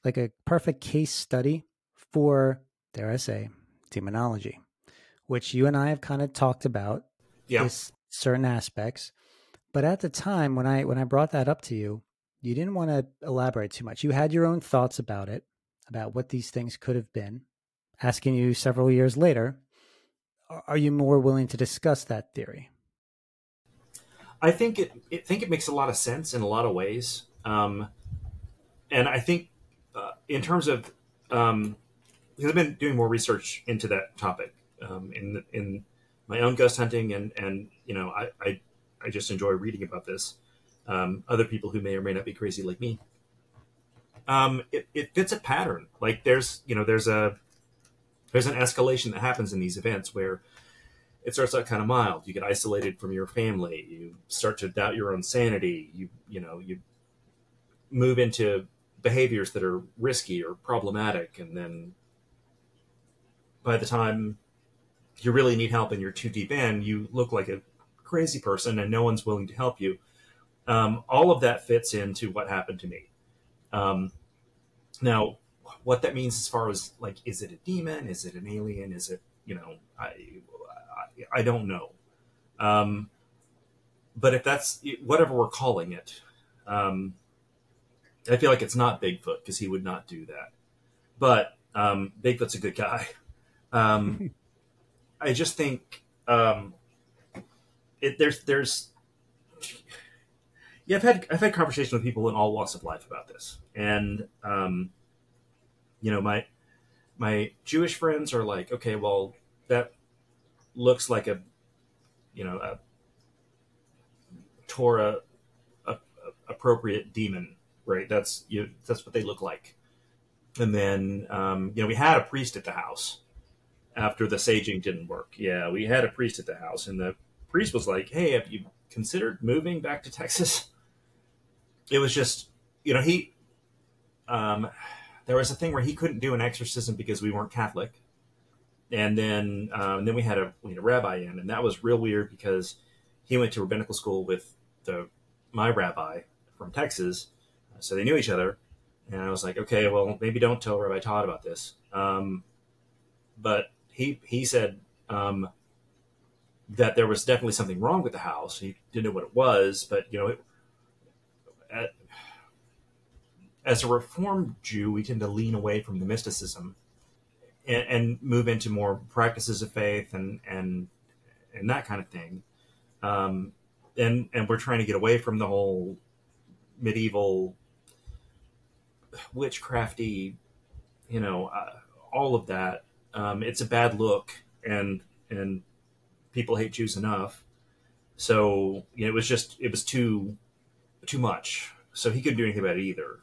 S2: like a perfect case study for, dare I say, demonology which you and I have kind of talked about
S1: Yeah.
S2: this certain aspects. But at the time when I when I brought that up to you, you didn't want to elaborate too much. You had your own thoughts about it, about what these things could have been. Asking you several years later, are you more willing to discuss that theory?
S1: I think it, I think it makes a lot of sense in a lot of ways, um, and I think uh, in terms of um, because I've been doing more research into that topic um, in in my own ghost hunting, and and you know I I, I just enjoy reading about this. Um, other people who may or may not be crazy like me. Um, it, it fits a pattern. Like there's you know there's a there's an escalation that happens in these events where it starts out kind of mild. You get isolated from your family. You start to doubt your own sanity. You you know you move into behaviors that are risky or problematic, and then by the time you really need help and you're too deep in, you look like a crazy person, and no one's willing to help you. Um, all of that fits into what happened to me. Um, now, what that means as far as like, is it a demon? Is it an alien? Is it you know? I I, I don't know. Um, but if that's whatever we're calling it, um, I feel like it's not Bigfoot because he would not do that. But um, Bigfoot's a good guy. Um, I just think um, it, there's there's yeah I've had I've had conversations with people in all walks of life about this, and um, you know my my Jewish friends are like, okay, well that looks like a you know a Torah a, a appropriate demon, right? That's you that's what they look like. And then um, you know we had a priest at the house after the saging didn't work. Yeah, we had a priest at the house, and the priest was like, "Hey, have you considered moving back to Texas?" It was just, you know, he. Um, there was a thing where he couldn't do an exorcism because we weren't Catholic, and then um, then we had a had a rabbi in, and that was real weird because he went to rabbinical school with the my rabbi from Texas, so they knew each other. And I was like, okay, well, maybe don't tell Rabbi Todd about this. Um, but he he said um, that there was definitely something wrong with the house. He didn't know what it was, but you know, it, at, as a Reformed Jew, we tend to lean away from the mysticism and, and move into more practices of faith and and and that kind of thing. Um, and and we're trying to get away from the whole medieval witchcrafty, you know, uh, all of that um, it's a bad look, and and people hate Jews enough. So you know, it was just it was too too much. So he couldn't do anything about it either.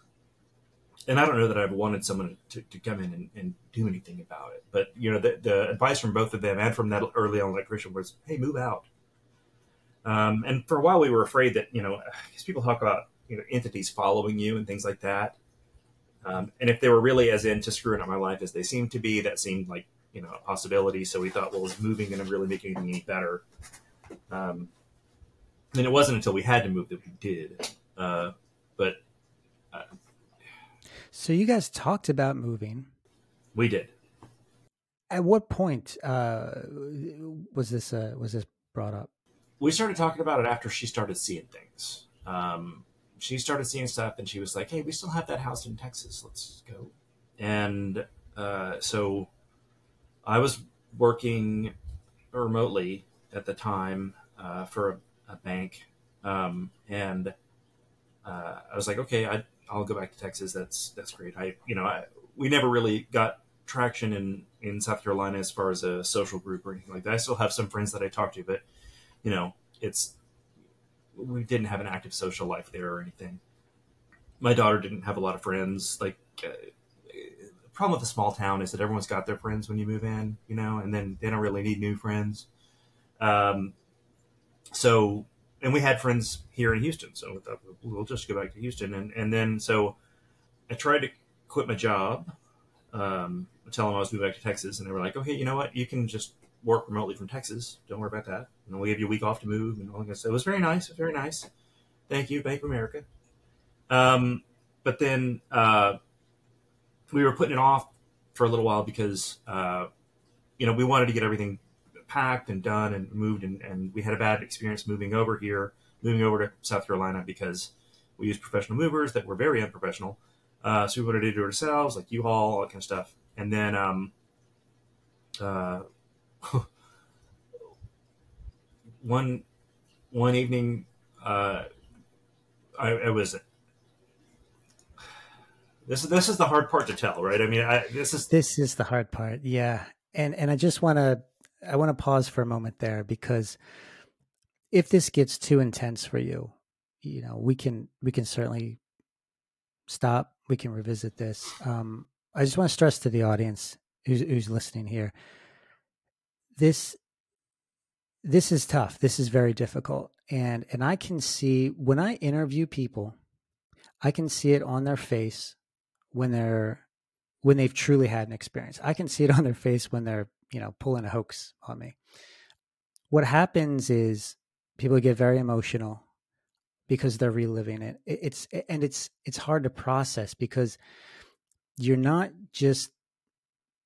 S1: And I don't know that I've wanted someone to, to come in and, and do anything about it. But you know, the, the advice from both of them and from that early on electrician was, "Hey, move out." Um, and for a while, we were afraid that you know, because people talk about you know entities following you and things like that. Um, and if they were really as into screwing up my life as they seemed to be, that seemed like you know a possibility. So we thought, well, is moving going to really make anything any better? Um, and it wasn't until we had to move that we did. Uh, but uh,
S2: So you guys talked about moving.
S1: we did.
S2: At what point uh, was this uh, was this brought up?
S1: we started talking about it after she started seeing things. Um, she started seeing stuff, and she was like, "Hey, we still have that house in Texas. Let's go." And uh, so, I was working remotely at the time uh, for a, a bank, um, and uh, I was like, "Okay, I, I'll go back to Texas. That's that's great." I, you know, I, we never really got traction in in South Carolina as far as a social group or anything like that. I still have some friends that I talk to, but you know, it's we didn't have an active social life there or anything. My daughter didn't have a lot of friends. Like, uh, the problem with a small town is that everyone's got their friends when you move in, you know, and then they don't really need new friends. Um, so, and we had friends here in Houston, so thought we'll just go back to Houston, and and then so I tried to quit my job, um, tell them I was moving back to Texas, and they were like, okay, you know what, you can just work remotely from Texas. Don't worry about that. And we'll give you a week off to move and all that. So it was very nice. Very nice. Thank you, Bank of America. Um, but then uh, we were putting it off for a little while because uh, you know we wanted to get everything packed and done and moved, and, and we had a bad experience moving over here, moving over to South Carolina because we used professional movers that were very unprofessional. Uh, so we wanted to do it ourselves, like U-Haul, all that kind of stuff. And then um, uh, one one evening, uh, I, I was. This is this is the hard part to tell, right? I mean, I, this is
S2: This is the hard part. Yeah. And and I just want to I want to pause for a moment there because if this gets too intense for you, you know, we can we can certainly stop. We can revisit this. Um I just want to stress to the audience who's who's listening here. This this is tough. This is very difficult. And and I can see when I interview people, I can see it on their face when they're when they've truly had an experience. I can see it on their face when they're, you know, pulling a hoax on me. What happens is people get very emotional because they're reliving it. It- It's and it's it's hard to process because you're not just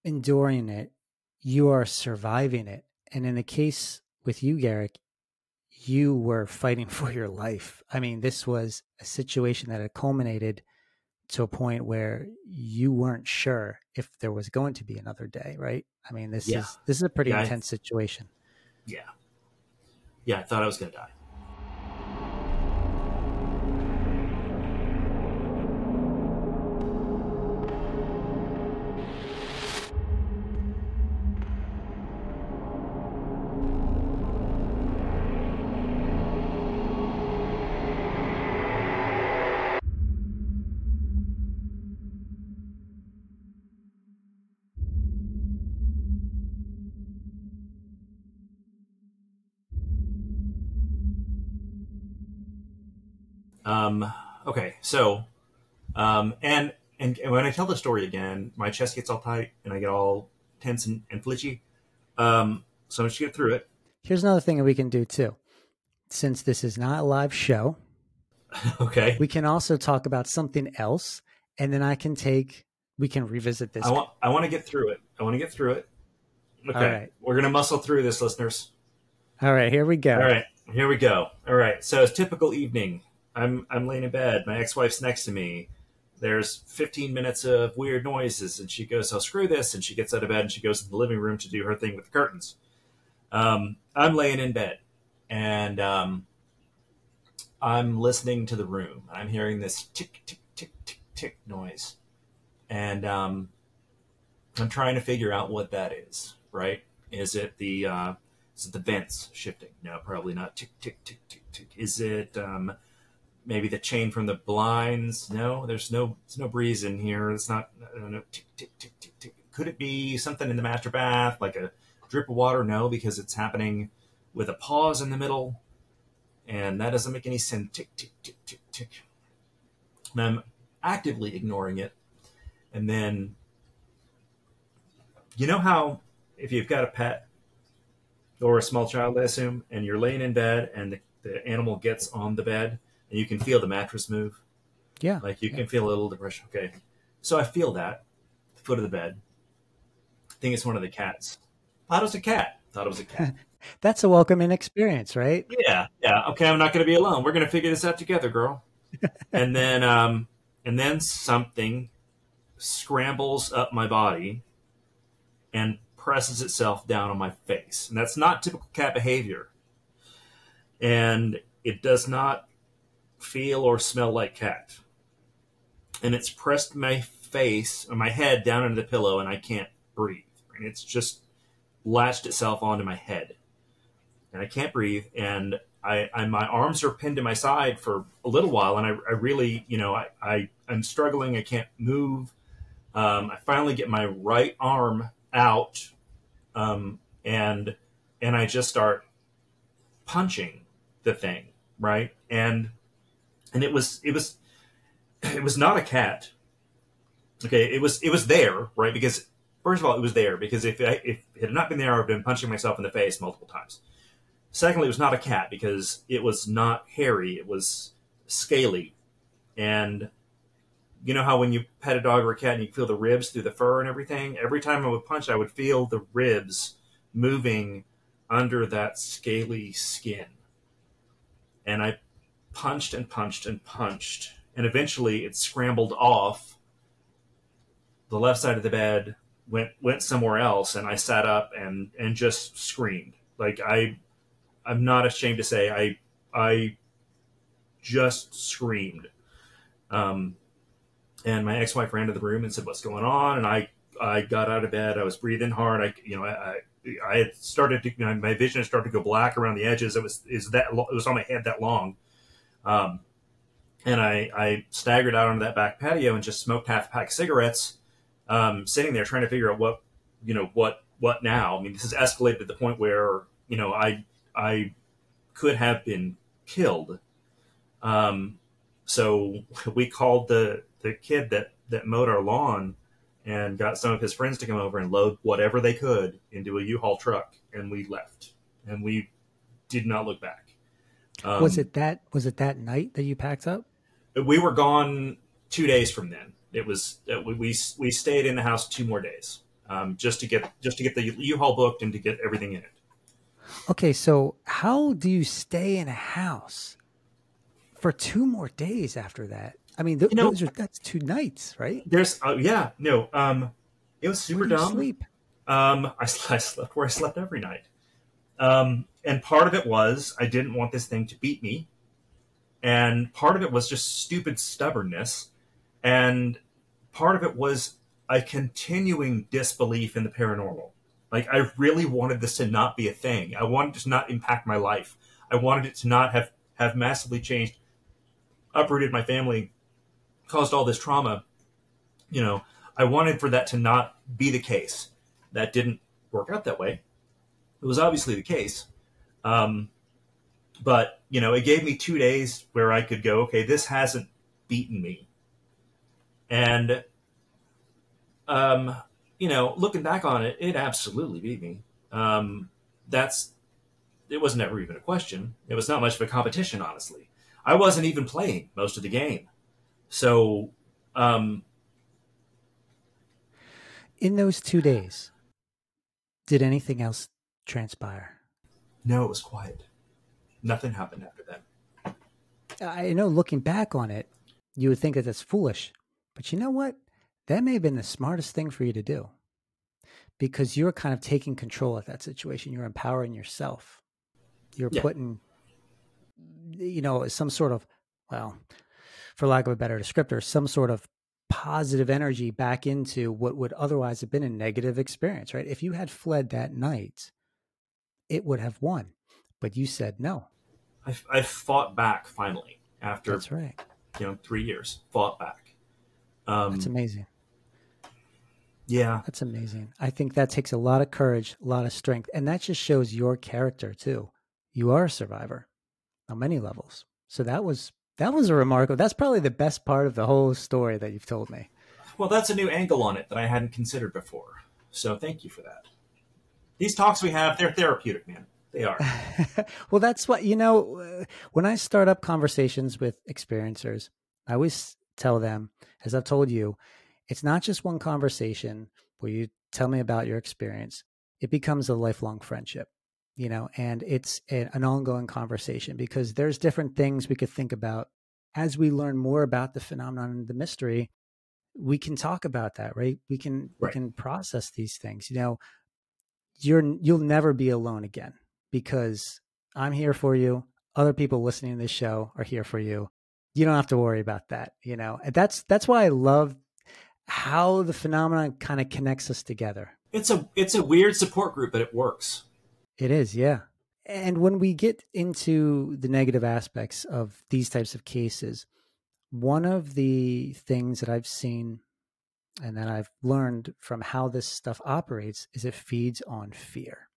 S2: enduring it, you are surviving it. And in the case with you, Garrick, you were fighting for your life. I mean, this was a situation that had culminated to a point where you weren't sure if there was going to be another day, right? I mean, this
S1: Yeah.
S2: is this is a pretty
S1: Yeah, I-
S2: intense situation.
S1: yeah, yeah. I thought I was gonna die. Um, okay, so, um, and, and and when I tell the story again, my chest gets all tight and I get all tense and, and flitchy. Um, so I'm just get through it.
S2: Here's another thing that we can do too. Since this is not a live show,
S1: okay,
S2: we can also talk about something else and then I can take we can revisit this.
S1: I want I want to get through it. I want to get through it. Okay,
S2: All right.
S1: we're gonna muscle through this, listeners.
S2: All right, here we go.
S1: All right, here we go. All right, so it's typical evening. I'm I'm laying in bed. My ex-wife's next to me. There's 15 minutes of weird noises, and she goes, "Oh, screw this!" And she gets out of bed and she goes to the living room to do her thing with the curtains. Um, I'm laying in bed, and um, I'm listening to the room. I'm hearing this tick tick tick tick tick noise, and um, I'm trying to figure out what that is. Right? Is it the uh, is it the vents shifting? No, probably not. Tick tick tick tick tick. Is it um, maybe the chain from the blinds. No, there's no there's no breeze in here. It's not. I. Tick, tick, tick, tick, tick. Could it be something in the master bath, like a drip of water? No, because it's happening with a pause in the middle, and that doesn't make any sense. Tick tick tick tick tick. And I'm actively ignoring it, and then you know how if you've got a pet or a small child, I assume, and you're laying in bed and the, the animal gets on the bed and you can feel the mattress move.
S2: Yeah.
S1: Like you
S2: yeah.
S1: can feel a little depression. Okay. So I feel that, the foot of the bed. I think it's one of the cats. Thought it was a cat. Thought it was a cat.
S2: That's a welcoming experience, right?
S1: yeah. Yeah. Okay. I'm not going to be alone. We're going to figure this out together, girl. and then, um, and then something scrambles up my body and presses itself down on my face. And that's not typical cat behavior. And it does not feel or smell like cat. And it's pressed my face or my head down into the pillow and I can't breathe. And it's just latched itself onto my head. And I can't breathe. And I, I my arms are pinned to my side for a little while and I, I really, you know, I, I, I'm struggling. I can't move. Um, I finally get my right arm out um, and and I just start punching the thing, right? And and it was it was it was not a cat. Okay, it was it was there, right? Because first of all, it was there because if I, if it had not been there, I've been punching myself in the face multiple times. Secondly, it was not a cat because it was not hairy; it was scaly, and you know how when you pet a dog or a cat and you feel the ribs through the fur and everything. Every time I would punch, I would feel the ribs moving under that scaly skin, and I punched and punched and punched, and eventually it scrambled off the left side of the bed, went went somewhere else, and I sat up and and just screamed. Like I, I'm not ashamed to say I I just screamed. Um, and my ex-wife ran to the room and said, "What's going on?" And I I got out of bed. I was breathing hard. I you know I I had started to you know, my vision had started to go black around the edges. It was is that it was on my head that long. Um, and I, I staggered out onto that back patio and just smoked half a pack of cigarettes, um, sitting there trying to figure out what, you know, what, what now? I mean, this has escalated to the point where, you know, I, I could have been killed. Um, so we called the, the kid that, that mowed our lawn and got some of his friends to come over and load whatever they could into a U-Haul truck. And we left and we did not look back.
S2: Um, was it that was it that night that you packed up?
S1: We were gone two days from then. It was uh, we, we we stayed in the house two more days um, just to get just to get the U-Haul booked and to get everything in it.
S2: Okay, so how do you stay in a house for two more days after that? I mean, th- you know, those are that's two nights, right?
S1: There's uh, yeah no um, it was super dumb.
S2: Sleep.
S1: Um, I, I slept where I slept every night. Um, and part of it was I didn't want this thing to beat me. And part of it was just stupid stubbornness. And part of it was a continuing disbelief in the paranormal. Like, I really wanted this to not be a thing. I wanted it to not impact my life. I wanted it to not have, have massively changed, uprooted my family, caused all this trauma. You know, I wanted for that to not be the case. That didn't work out that way. It was obviously the case. Um, but you know, it gave me two days where I could go, okay, this hasn't beaten me, and um, you know, looking back on it, it absolutely beat me. Um, that's it was never even a question. It was not much of a competition, honestly. I wasn't even playing most of the game, so. Um,
S2: in those two days, did anything else transpire?
S1: No, it was quiet. Nothing happened after that.
S2: I know looking back on it, you would think that that's foolish. But you know what? That may have been the smartest thing for you to do because you're kind of taking control of that situation. You're empowering yourself. You're yeah. putting, you know, some sort of, well, for lack of a better descriptor, some sort of positive energy back into what would otherwise have been a negative experience, right? If you had fled that night, it would have won. But you said no.
S1: I, I fought back finally. after
S2: That's right.
S1: you know three years. Fought back. Um,
S2: That's amazing.
S1: yeah,
S2: That's amazing. I think that takes a lot of courage, a lot of strength, and that just shows your character too. You are a survivor on many levels. So that was that was a remarkable. That's probably the best part of the whole story that you've told me.
S1: Well, that's a new angle on it that I hadn't considered before. So thank you for that. These talks we have, they're therapeutic, man. They are.
S2: well, that's what you know. uh, When I start up conversations with experiencers, I always tell them, as I've told you, it's not just one conversation where you tell me about your experience. It becomes a lifelong friendship, you know, and it's an ongoing conversation because there's different things we could think about as we learn more about the phenomenon and the mystery. We can talk about that, right? We can
S1: Right.
S2: we can process these things. You know, you're you'll never be alone again because I'm here for you. Other people listening to this show are here for you. You don't have to worry about that, you know. And that's that's why I love how the phenomenon kind of connects us together.
S1: It's a it's a weird support group, but it works.
S2: It is, yeah. And when we get into the negative aspects of these types of cases, one of the things that I've seen and that I've learned from how this stuff operates is it feeds on fear.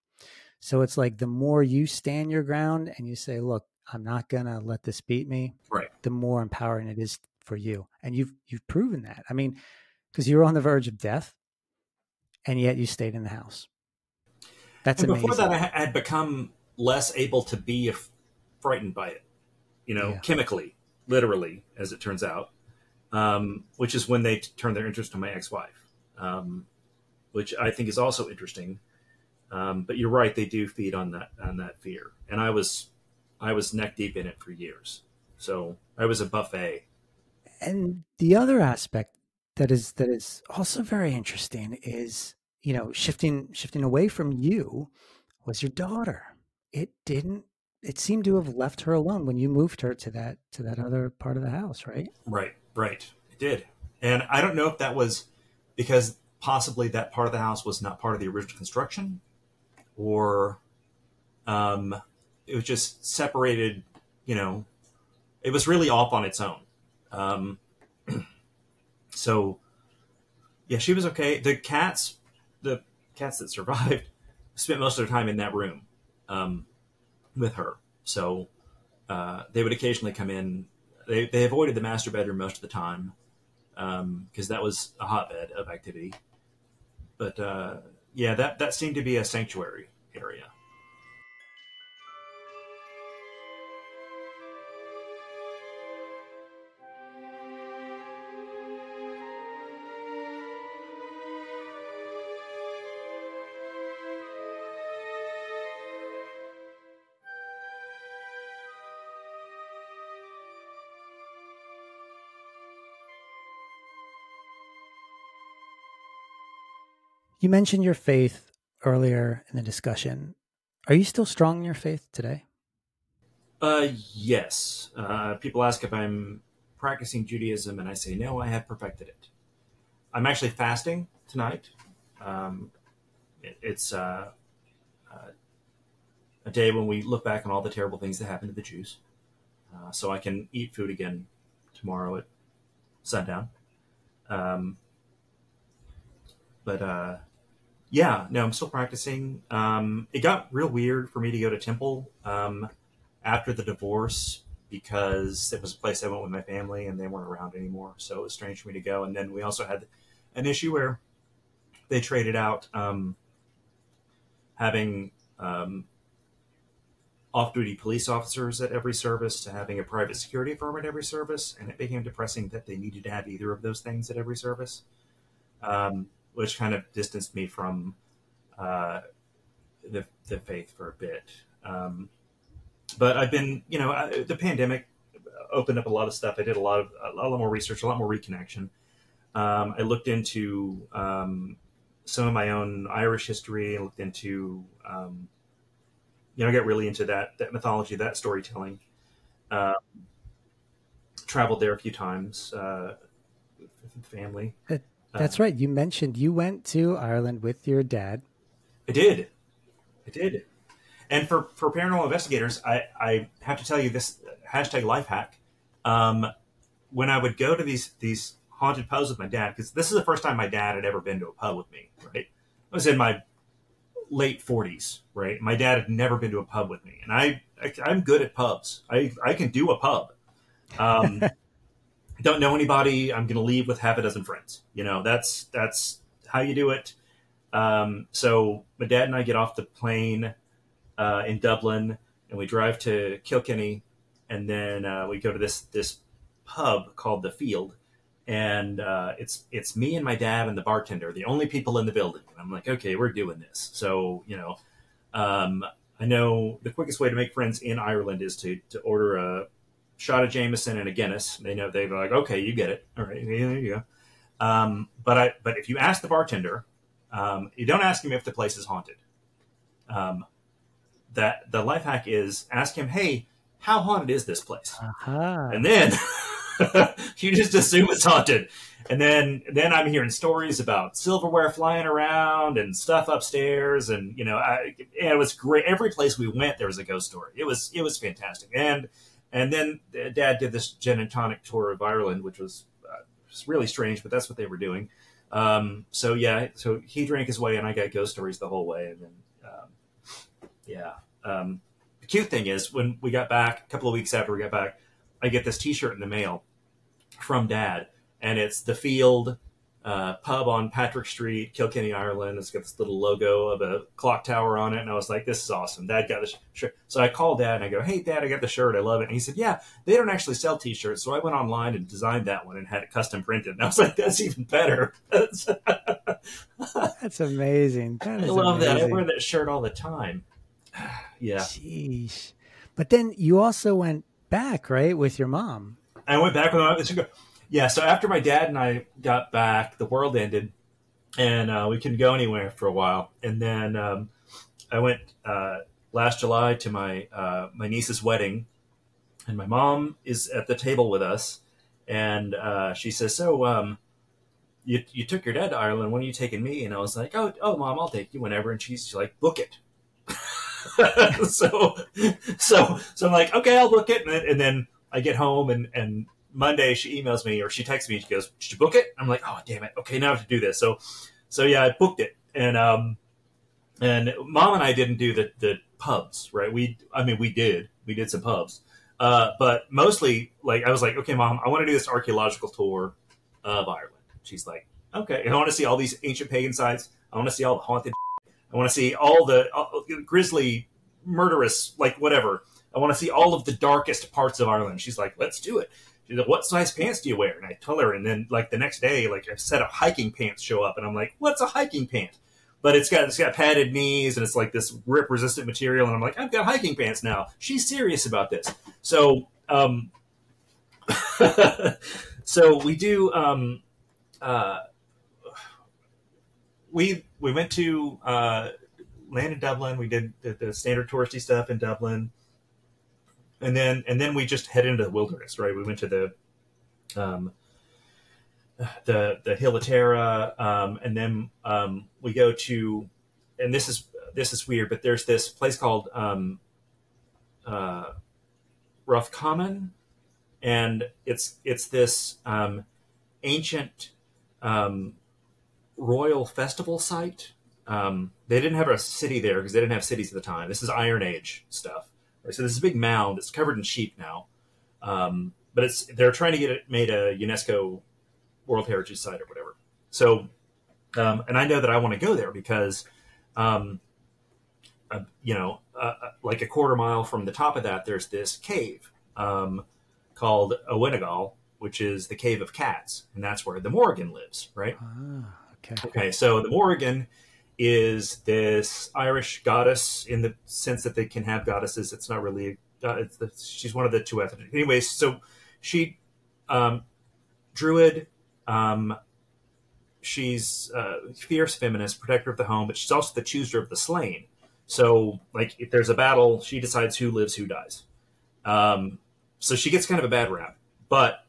S2: So it's like the more you stand your ground and you say, look, I'm not going to let this beat me,
S1: Right.
S2: the more empowering it is for you. And you've you've proven that. I mean, because you were on the verge of death and yet you stayed in the house. That's
S1: and
S2: amazing.
S1: before that, I had become less able to be frightened by it. You know,
S2: Yeah.
S1: chemically, literally, as it turns out. Um, which is when they t- turned their interest on my ex-wife, um, which I think is also interesting. Um, but you're right; they do feed on that on that fear, and I was I was neck deep in it for years. So I was a buffet.
S2: and the other aspect that is that is also very interesting is you know shifting shifting away from you was your daughter it didn't it seemed to have left her alone when you moved her to that to that other part of the house right
S1: Right, right. It did. And I don't know if that was because possibly that part of the house was not part of the original construction or um, it was just separated, you know, it was really off on its own. Um, so, yeah, she was okay. The cats, the cats that survived, spent most of their time in that room um, with her. So uh, they would occasionally come in they, they avoided the master bedroom most of the time because that was a hotbed of activity. But uh, yeah, that that seemed to be a sanctuary area.
S2: You mentioned your faith earlier in the discussion are you still strong in your faith today
S1: Uh, yes. Uh, people ask if I'm practicing Judaism, and I say no. I have perfected it. I'm actually fasting tonight. Um, it, it's uh, uh, a day when we look back on all the terrible things that happened to the Jews, uh, so I can eat food again tomorrow at sundown. Um, but uh, yeah, no, I'm still practicing. Um, it got real weird for me to go to temple. Um, after the divorce because it was a place I went with my family and they weren't around anymore. So it was strange for me to go. And then we also had an issue where they traded out um, having um, off duty police officers at every service to having a private security firm at every service. And it became depressing that they needed to have either of those things at every service, um, which kind of distanced me from uh, the, the faith for a bit. Um, but I've been, you know, I, the pandemic opened up a lot of stuff. I did a lot of a lot more research, a lot more reconnection. Um, I looked into um, some of my own Irish history. I looked into, um, you know, I got really into that that mythology, that storytelling. Uh, traveled there a few times uh, with family.
S2: That's
S1: Uh,
S2: right you mentioned you went to ireland with your dad
S1: I did. I did. And for, for paranormal investigators, I, I have to tell you this hashtag life hack. um, when I would go to these these haunted pubs with my dad, because this is the first time my dad had ever been to a pub with me. Right, I was in my late forties. Right, my dad had never been to a pub with me, and I, I am good at pubs. I I can do a pub. Um, don't know anybody. I'm going to leave with half a dozen friends. You know, that's that's how you do it. Um, so my dad and I get off the plane uh, in Dublin, and we drive to Kilkenny, and then uh, we go to this this pub called the Field, and uh, it's it's me and my dad and the bartender, the only people in the building. And I'm like, okay, we're doing this. So you know, um, I know the quickest way to make friends in Ireland is to to order a shot of Jameson and a Guinness. They know they're like, okay, you get it. All right, there you go. Um, but I but if you ask the bartender, um, you don't ask him if the place is haunted. Um, that the life hack is ask him, hey, how haunted is this place?
S2: Uh-huh.
S1: And then you just assume it's haunted. And then then I'm hearing stories about silverware flying around and stuff upstairs, and you know, I, it was great. Every place we went, there was a ghost story. It was it was fantastic. And and then Dad did this gin and tonic tour of Ireland, which was, uh, really strange, but that's what they were doing. Um, so yeah, so he drank his way, and I got ghost stories the whole way, and then um, yeah. Um, the cute thing is when we got back a couple of weeks after we got back, I get this T-shirt in the mail from Dad, and it's the Field uh, pub on Patrick Street, Kilkenny, Ireland. It's got this little logo of a clock tower on it, and I was like, "This is awesome." Dad got this shirt, so I called Dad and I go, "Hey, Dad, I got the shirt. I love it." And he said, "Yeah, they don't actually sell T-shirts." So I went online and designed that one and had it custom printed. And I was like, "That's even better."
S2: That's amazing.
S1: That I love amazing. that. I wear that shirt all the time. yeah.
S2: Jeez. But then you also went back, right, with your mom.
S1: I went back with my mom yeah, so after my dad and I got back, the world ended, and uh, we couldn't go anywhere for a while. And then um, I went uh, last July to my uh, my niece's wedding, and my mom is at the table with us, and uh, she says, "So, um, you you took your dad to Ireland. When are you taking me?" And I was like, "Oh, oh, mom, I'll take you whenever." And she's like, "Book it." so, so, so I'm like, "Okay, I'll book it," and then, and then I get home and and Monday she emails me or she texts me. She goes, "Did you book it?" I'm like, "Oh, damn it! Okay, now I have to do this." So, so yeah, I booked it, and um, and mom and I didn't do the the pubs, right? We, I mean, we did, we did some pubs, uh, but mostly like I was like, "Okay, mom, I want to do this archaeological tour of Ireland." She's like, "Okay, I want to see all these ancient pagan sites. I want to see all the haunted. I want to see all the all, grisly, murderous, like whatever." I want to see all of the darkest parts of Ireland. She's like, let's do it. She's like, what size pants do you wear? And I tell her, and then like the next day, like a set of hiking pants show up, and I'm like, what's a hiking pant? But it's got it's got padded knees, and it's like this rip resistant material, and I'm like, I've got hiking pants now. She's serious about this. So, um, so we do. Um, uh, we we went to uh, land in Dublin. We did the, the standard touristy stuff in Dublin and then and then we just head into the wilderness, right? We went to the um, the the of um, and then um, we go to, and this is this is weird, but there's this place called um, uh, Roscommon, and it's it's this um, ancient um, royal festival site. Um, they didn't have a city there because they didn't have cities at the time. This is Iron Age stuff. Right? So this is a big mound. It's covered in sheep now, um, but it's they're trying to get it made a UNESCO World Heritage Site or whatever. So, um, and I know that I want to go there because, um, uh, you know, uh, uh, like a quarter mile from the top of that, there's this cave um, called Oweynagat, which is the cave of cats, and that's where the Morrigan lives, right?
S2: Ah, okay.
S1: Okay, so the Morrigan is this Irish goddess in the sense that they can have goddesses. It's not really. Uh, it's the, she's one of the two ethnic. Anyways, so she, um, druid. Um, she's uh, fierce feminist, protector of the home, but she's also the chooser of the slain. So, like, if there's a battle, she decides who lives, who dies. Um, so she gets kind of a bad rap, but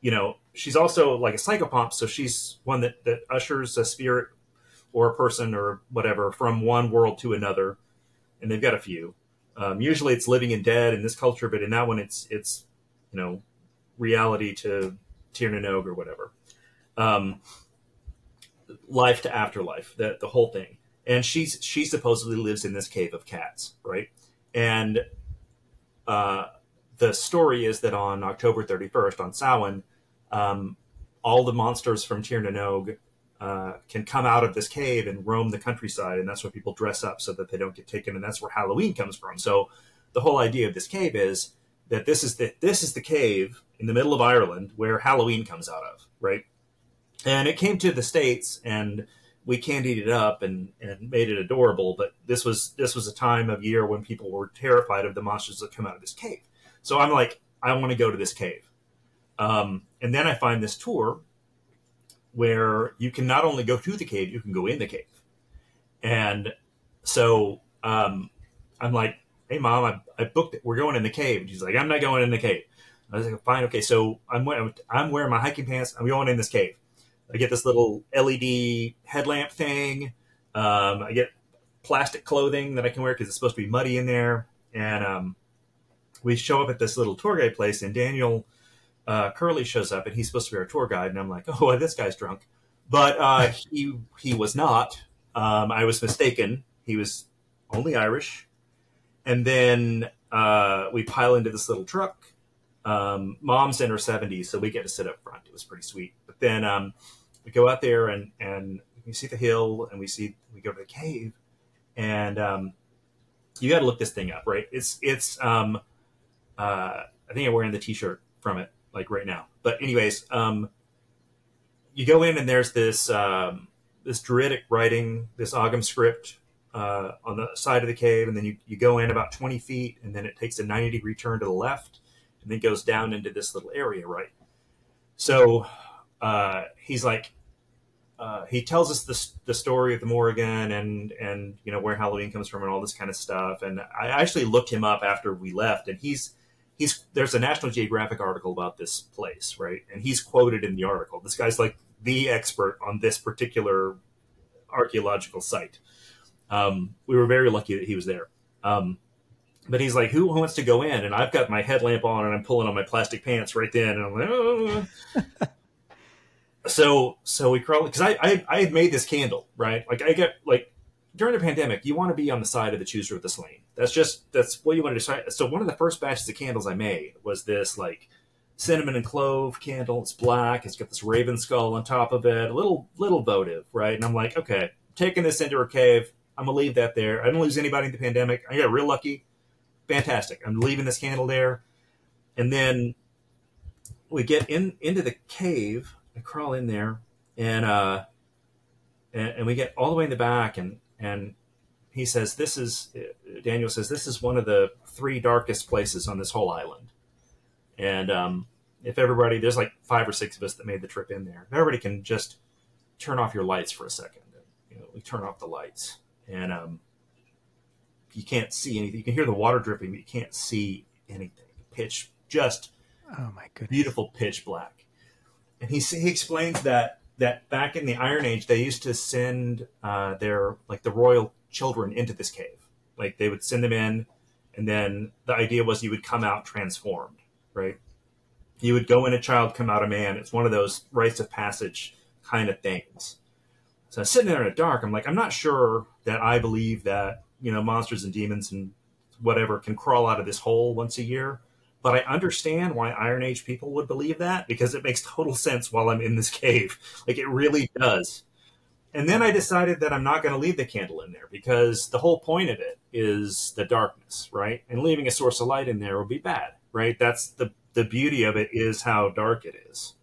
S1: you know, she's also like a psychopomp. So she's one that that ushers a spirit or a person or whatever from one world to another, and they've got a few. Um, usually, it's living and dead in this culture, but in that one, it's it's you know reality to Tir or whatever. Um, life to afterlife, the the whole thing. And she's she supposedly lives in this cave of cats, right? And uh, the story is that on October 31st, on Samhain, um, all the monsters from Tir uh, can come out of this cave and roam the countryside, and that's where people dress up so that they don't get taken, and that's where Halloween comes from. So the whole idea of this cave is that this is the this is the cave in the middle of Ireland where Halloween comes out of, right? And it came to the states, and we candied it up and, and made it adorable. But this was this was a time of year when people were terrified of the monsters that come out of this cave. So I'm like, I want to go to this cave. Um, and then I find this tour where you can not only go to the cave, you can go in the cave. And so um, I'm like, hey, mom, I, I booked it. We're going in the cave. And she's like, I'm not going in the cave. I was like, fine, okay. So I'm, I'm wearing my hiking pants. I'm going in this cave. I get this little LED headlamp thing. Um, I get plastic clothing that I can wear because it's supposed to be muddy in there. And um, we show up at this little tour guide place, and Daniel uh, Curley shows up, and he's supposed to be our tour guide. And I'm like, oh, this guy's drunk, but uh, he he was not. Um, I was mistaken. He was only Irish. And then uh, we pile into this little truck. Um, mom's in her 70s, so we get to sit up front. It was pretty sweet. But then um, we go out there and and we see the hill, and we see we go to the cave, and um, you got to look this thing up, right? It's it's um, uh, I think I'm wearing the T-shirt from it like right now. But anyways, um, you go in and there's this um, this druidic writing, this Ogham script uh, on the side of the cave, and then you, you go in about 20 feet, and then it takes a 90 degree turn to the left, and then goes down into this little area, right? So uh, he's like, uh, he tells us the, the story of the Morrigan and and you know where Halloween comes from and all this kind of stuff. And I actually looked him up after we left, and he's he's there's a National Geographic article about this place, right? And he's quoted in the article. This guy's like the expert on this particular archaeological site. Um, we were very lucky that he was there. Um, but he's like, who wants to go in? And I've got my headlamp on and I'm pulling on my plastic pants right then. And I'm like, oh. so, so we crawl because I, I, I had made this candle, right? Like I get like during the pandemic, you want to be on the side of the chooser of the slain. That's just, that's what you want to decide. So one of the first batches of candles I made was this like cinnamon and clove candle. It's black. It's got this raven skull on top of it, a little, little votive, right? And I'm like, okay, taking this into a cave I'm gonna leave that there. I didn't lose anybody in the pandemic. I got real lucky. Fantastic. I'm leaving this candle there, and then we get in into the cave. I crawl in there, and uh, and, and we get all the way in the back, and and he says this is Daniel says this is one of the three darkest places on this whole island, and um, if everybody there's like five or six of us that made the trip in there, everybody can just turn off your lights for a second. You know, we turn off the lights and um, you can't see anything. You can hear the water dripping, but you can't see anything. Pitch just
S2: oh my goodness,
S1: beautiful pitch black. And he he explains that that back in the Iron Age they used to send uh, their like the royal children into this cave. Like they would send them in, and then the idea was you would come out transformed, right? You would go in a child, come out a man. It's one of those rites of passage kind of things. So sitting there in the dark. I'm like, I'm not sure that I believe that you know monsters and demons and whatever can crawl out of this hole once a year. But I understand why Iron Age people would believe that because it makes total sense while I'm in this cave. Like it really does. And then I decided that I'm not going to leave the candle in there because the whole point of it is the darkness, right? And leaving a source of light in there would be bad, right? That's the the beauty of it is how dark it is.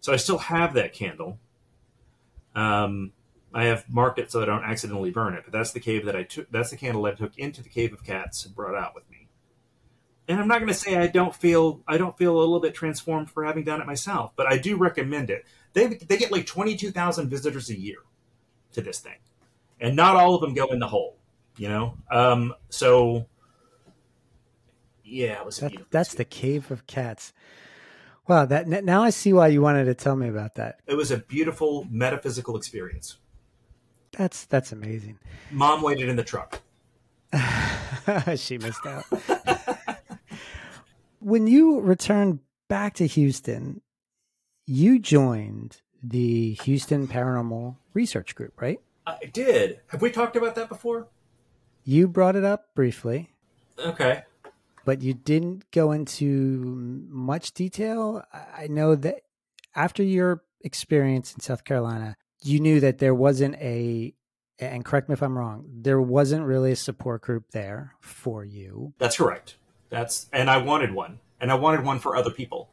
S1: So I still have that candle. Um, I have marked it so I don't accidentally burn it. But that's the cave that I took. That's the candle I took into the cave of cats and brought out with me. And I'm not going to say I don't feel I don't feel a little bit transformed for having done it myself, but I do recommend it. They they get like twenty two thousand visitors a year to this thing, and not all of them go in the hole. You know, um, so yeah, it was
S2: that, that's the cave of cats. Wow, that now I see why you wanted to tell me about that.
S1: It was a beautiful metaphysical experience.
S2: That's that's amazing.
S1: Mom waited in the truck.
S2: she missed out. when you returned back to Houston, you joined the Houston Paranormal Research Group, right?
S1: I did. Have we talked about that before?
S2: You brought it up briefly.
S1: Okay.
S2: But you didn't go into much detail. I know that after your experience in South Carolina, you knew that there wasn't a, and correct me if I'm wrong, there wasn't really a support group there for you.
S1: That's correct. That's, and I wanted one, and I wanted one for other people.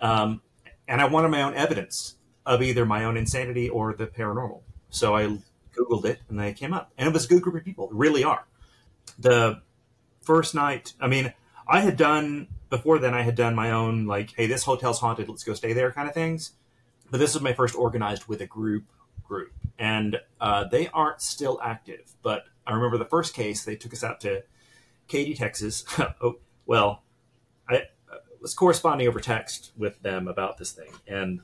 S1: Um, and I wanted my own evidence of either my own insanity or the paranormal. So I Googled it and they came up. And it was a good group of people, really are. The first night, I mean, I had done, before then, I had done my own, like, hey, this hotel's haunted, let's go stay there kind of things. But this was my first organized with a group group. And uh, they aren't still active. But I remember the first case, they took us out to Katy, Texas. oh, well, I was corresponding over text with them about this thing. And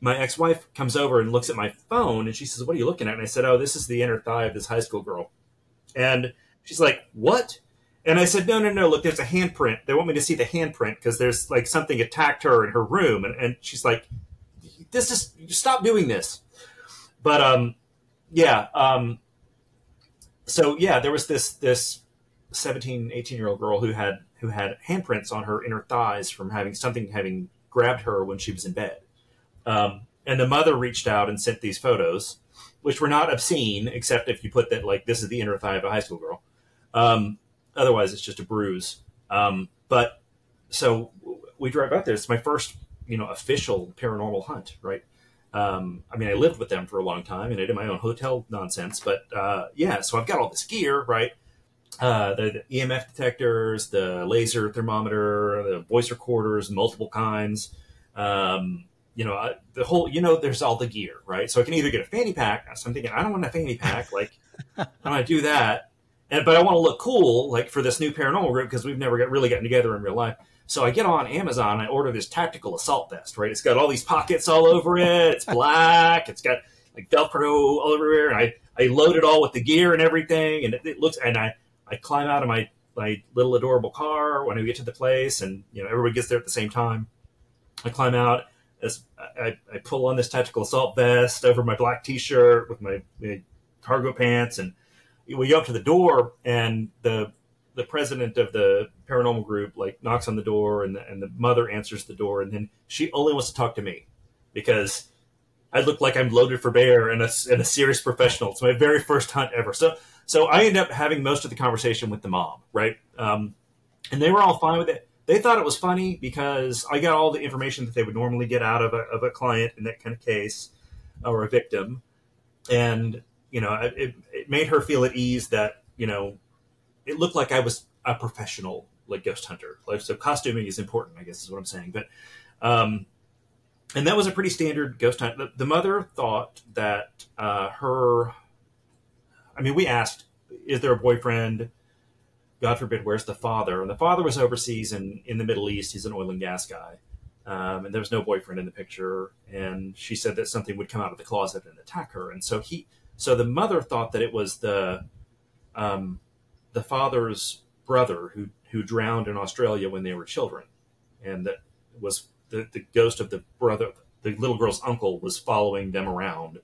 S1: my ex-wife comes over and looks at my phone and she says, "What are you looking at?" And I said, "Oh, this is the inner thigh of this high school girl." And she's like, "What?" And I said, "No, no, no. Look, there's a handprint. They want me to see the handprint because there's like something attacked her in her room." And, and she's like, "This is stop doing this." But um, yeah. Um, so yeah, there was this this 17, 18 year old girl who had who had handprints on her inner thighs from having something having grabbed her when she was in bed. Um, and the mother reached out and sent these photos, which were not obscene, except if you put that like this is the inner thigh of a high school girl. Um, otherwise, it's just a bruise. Um, but so we drive out there. It's my first, you know, official paranormal hunt, right? Um, I mean, I lived with them for a long time, and I did my own hotel nonsense. But uh, yeah, so I've got all this gear, right? Uh, the, the, EMF detectors, the laser thermometer, the voice recorders, multiple kinds. Um, you know, uh, the whole, you know, there's all the gear, right? So I can either get a fanny pack. So I'm thinking, I don't want a fanny pack. Like, I'm going to do that. And, but I want to look cool, like for this new paranormal group, because we've never got, really gotten together in real life. So I get on Amazon, I order this tactical assault vest, right? It's got all these pockets all over it. It's black. it's got like Velcro all over it. And I, I load it all with the gear and everything. And it, it looks, and I, I climb out of my, my little adorable car when I get to the place and, you know, everybody gets there at the same time. I climb out as I, I, pull on this tactical assault vest over my black t-shirt with my, my, cargo pants, and we go up to the door, and the the president of the paranormal group like knocks on the door, and the, and the mother answers the door, and then she only wants to talk to me because I look like I'm loaded for bear and a, and a serious professional. It's my very first hunt ever. So so I end up having most of the conversation with the mom, right? Um, and they were all fine with it they thought it was funny because I got all the information that they would normally get out of a, of a client in that kind of case or a victim. And, you know, it, it made her feel at ease that, you know, it looked like I was a professional, like ghost hunter. Like, so costuming is important, I guess is what I'm saying. But, um, and that was a pretty standard ghost hunt. The, the mother thought that uh, her, I mean, we asked, is there a boyfriend? God forbid, where's the father? And the father was overseas in, in the Middle East. He's an oil and gas guy. Um, and there was no boyfriend in the picture. And she said that something would come out of the closet and attack her. And so he, so the mother thought that it was the, um, the father's brother who, who drowned in Australia when they were children. And that was the, the ghost of the brother, the little girl's uncle was following them around.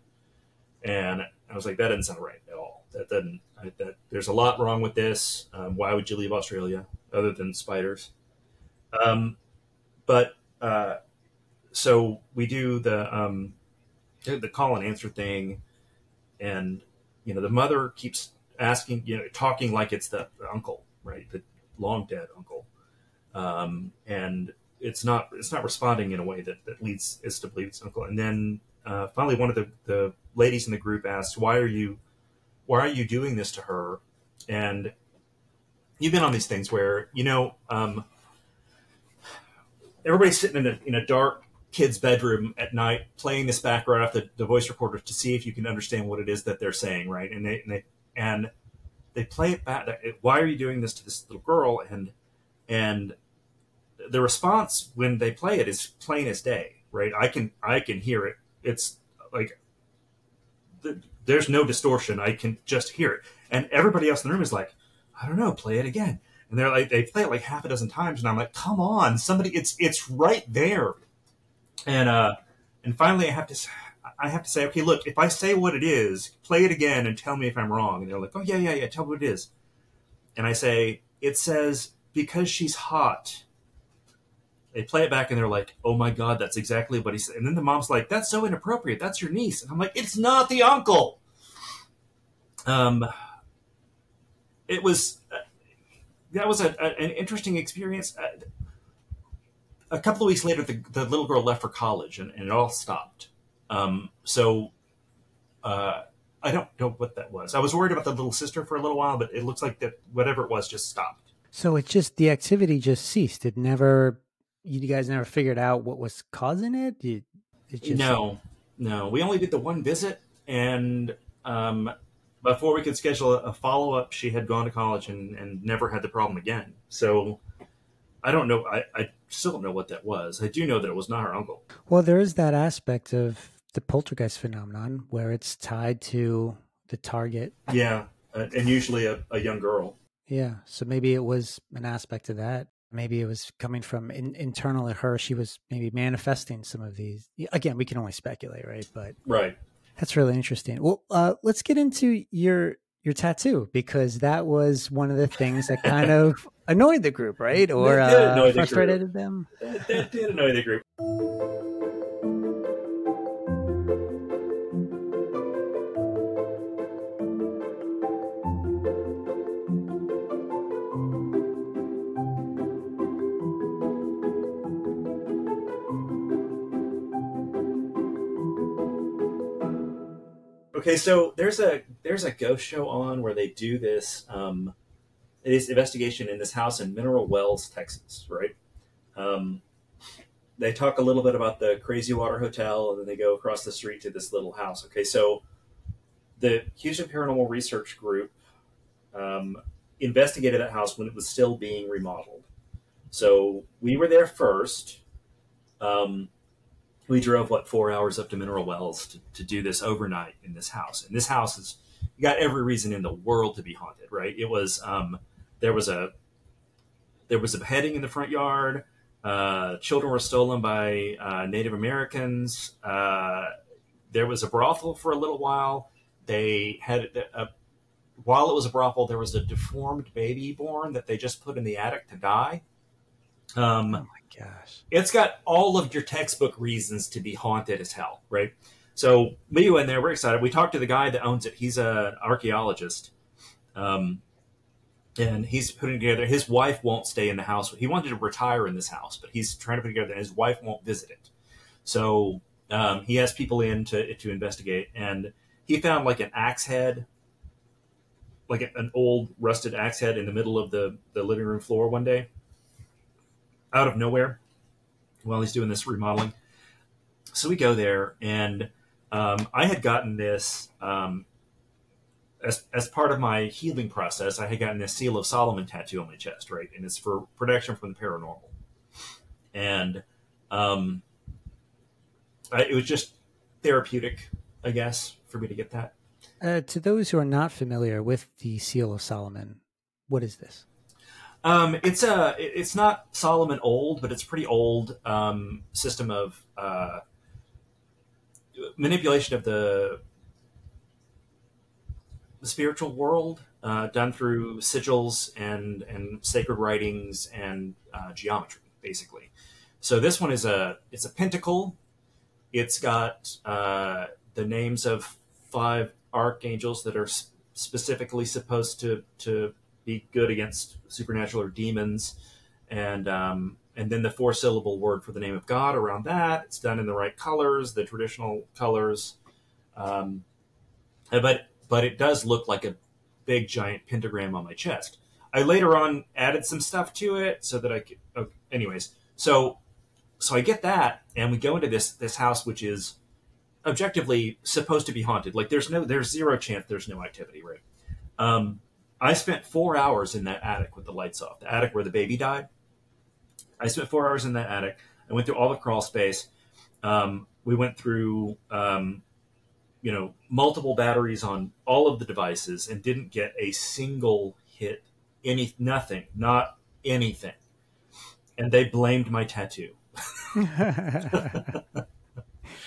S1: And I was like, that doesn't sound right at all. That doesn't, that there's a lot wrong with this. Um, why would you leave Australia other than spiders? Um, but uh, so we do the um, the call and answer thing, and you know the mother keeps asking, you know, talking like it's the, the uncle, right, the long dead uncle, um, and it's not it's not responding in a way that, that leads us to believe it's uncle. And then uh, finally, one of the, the ladies in the group asks, "Why are you why are you doing this to her? And you've been on these things where, you know, um, everybody's sitting in a, in a dark kid's bedroom at night playing this back right off the, the voice recorder to see if you can understand what it is that they're saying, right? And they, and they, and they play it back. Why are you doing this to this little girl? And, and the response when they play it is plain as day, right? I can, I can hear it. It's like, the, there's no distortion. I can just hear it. And everybody else in the room is like, I don't know, play it again. and they're like they play it like half a dozen times, and I'm like, come on, somebody, it's it's right there, and uh, and finally I have to. I have to say, okay, look, if I say what it is, play it again and tell me if I'm wrong. And they're like, oh, yeah, yeah, yeah, tell me what it is. And I say, it says, because she's hot. They play it back and they're like, oh my God, that's exactly what he said. And then the mom's like, that's so inappropriate. That's your niece. And I'm like, it's not the uncle. Um, it was, uh, that was a, a, an interesting experience. Uh, a couple of weeks later, the, the little girl left for college and, and it all stopped. Um, so uh, I don't know what that was. I was worried about the little sister for a little while, but it looks like that whatever it was just stopped.
S2: So it just the activity just ceased. It never. You guys never figured out what was causing it. it
S1: just... No, no. We only did the one visit, and um, before we could schedule a follow up, she had gone to college and, and never had the problem again. So I don't know. I, I still don't know what that was. I do know that it was not her uncle.
S2: Well, there is that aspect of the poltergeist phenomenon where it's tied to the target.
S1: Yeah, and usually a, a young girl.
S2: Yeah, so maybe it was an aspect of that. Maybe it was coming from in, internal at her. She was maybe manifesting some of these. Again, we can only speculate, right? But
S1: right,
S2: that's really interesting. Well, uh, let's get into your your tattoo because that was one of the things that kind of annoyed the group, right? Or uh, frustrated
S1: the
S2: them.
S1: That, that did annoy the group. Okay, so there's a there's a ghost show on where they do this um, this investigation in this house in Mineral Wells, Texas, right? Um, they talk a little bit about the Crazy Water Hotel, and then they go across the street to this little house. Okay, so the Houston Paranormal Research Group um, investigated that house when it was still being remodeled. So we were there first. Um, we drove what four hours up to Mineral Wells to, to do this overnight in this house. And this house you got every reason in the world to be haunted, right? It was um, there was a there was a beheading in the front yard. Uh, children were stolen by uh, Native Americans. Uh, there was a brothel for a little while. They had a, while it was a brothel, there was a deformed baby born that they just put in the attic to die.
S2: Um, oh my gosh!
S1: It's got all of your textbook reasons to be haunted as hell, right? So we went there. We're excited. We talked to the guy that owns it. He's an archaeologist, um, and he's putting together. His wife won't stay in the house. He wanted to retire in this house, but he's trying to put together. His wife won't visit it, so um, he has people in to to investigate. And he found like an axe head, like an old rusted axe head in the middle of the the living room floor one day, out of nowhere, while he's doing this remodeling. So we go there and um, I had gotten this um, as, as part of my healing process. I had gotten this Seal of Solomon tattoo on my chest, right? And it's for protection from the paranormal. And um, I, it was just therapeutic, I guess, for me to get that.
S2: Uh, to those who are not familiar with the Seal of Solomon, what is this?
S1: Um, it's a it's not Solomon old, but it's pretty old um, system of uh, manipulation of the the spiritual world uh, done through sigils and and sacred writings and uh, geometry, basically. So this one is a it's a pentacle. It's got uh, the names of five archangels that are specifically supposed to to be good against supernatural or demons, and um, and then the four syllable word for the name of God around that. It's done in the right colors, the traditional colors. Um, but but it does look like a big giant pentagram on my chest. I later on added some stuff to it so that I could. Oh, anyways, so so I get that, and we go into this this house, which is objectively supposed to be haunted. Like there's no there's zero chance there's no activity, right? Um, I spent four hours in that attic with the lights off, the attic where the baby died. I spent four hours in that attic. I went through all the crawl space. Um, we went through, um, you know, multiple batteries on all of the devices and didn't get a single hit any nothing, not anything. And they blamed my tattoo.
S2: it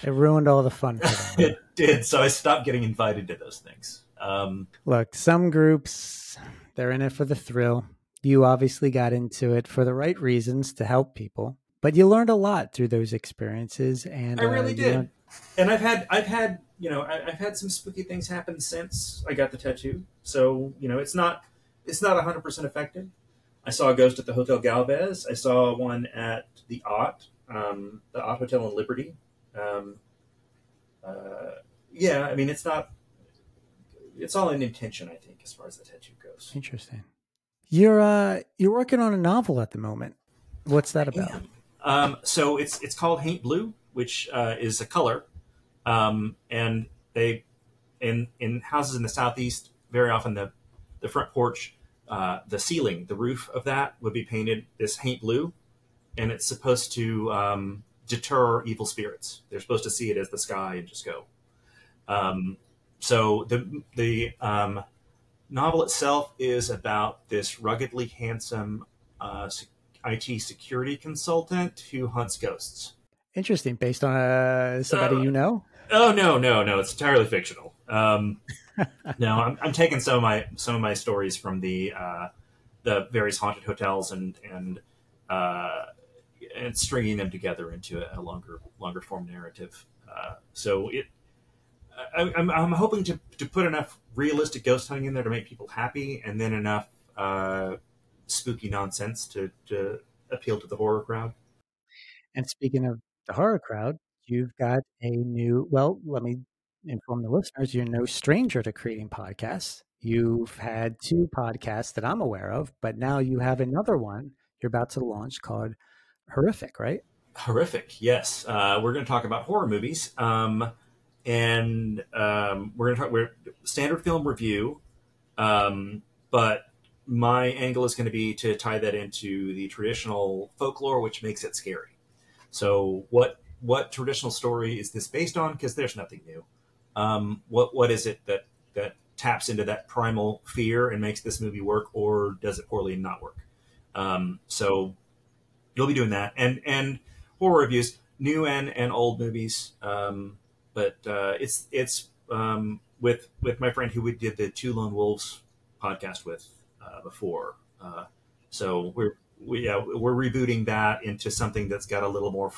S2: ruined all the fun for them.
S1: it did. So I stopped getting invited to those things. Um,
S2: Look, some groups, they're in it for the thrill. You obviously got into it for the right reasons to help people, but you learned a lot through those experiences. And
S1: I really
S2: uh,
S1: did. and I've had, I've had, you know, I, I've had some spooky things happen since I got the tattoo. So you know, it's not, it's not hundred percent effective. I saw a ghost at the Hotel Galvez. I saw one at the Ott, um, the Ott Hotel in Liberty. Um, uh, yeah, I mean, it's not. It's all in intention, I think, as far as the tattoo goes.
S2: Interesting. You're uh you're working on a novel at the moment. What's that about?
S1: Um, so it's it's called Haint Blue, which uh, is a color, um, and they in in houses in the southeast very often the the front porch, uh, the ceiling, the roof of that would be painted this Haint Blue, and it's supposed to um, deter evil spirits. They're supposed to see it as the sky and just go. Um, so the the um, novel itself is about this ruggedly handsome uh, IT security consultant who hunts ghosts.
S2: Interesting. Based on uh, somebody
S1: Uh,
S2: you know?
S1: Oh no, no, no! It's entirely fictional. Um, no, I'm, I'm taking some of my some of my stories from the uh, the various haunted hotels and and uh, and stringing them together into a, a longer longer form narrative. Uh, so it, I, I'm, I'm hoping to to put enough realistic ghost hunting in there to make people happy, and then enough uh, spooky nonsense to to appeal to the horror crowd.
S2: And speaking of the horror crowd, you've got a new, well, let me inform the listeners, you're no stranger to creating podcasts. You've had two podcasts that I'm aware of, but now you have another one you're about to launch called Horrific, right?
S1: horrific yes uh, we're going to talk about horror movies um, and um, we're going to talk we're standard film review um, but my angle is going to be to tie that into the traditional folklore which makes it scary. So what what traditional story is this based on? Because there's nothing new. Um, what what is it that that taps into that primal fear and makes this movie work or does it poorly and not work? Um, so you'll be doing that. And and horror reviews, new and, and old movies. Um, but uh, it's it's um, with with my friend who we did the Two Lone Wolves podcast with uh, before. Uh, so we're we yeah, we're rebooting that into something that's got a little more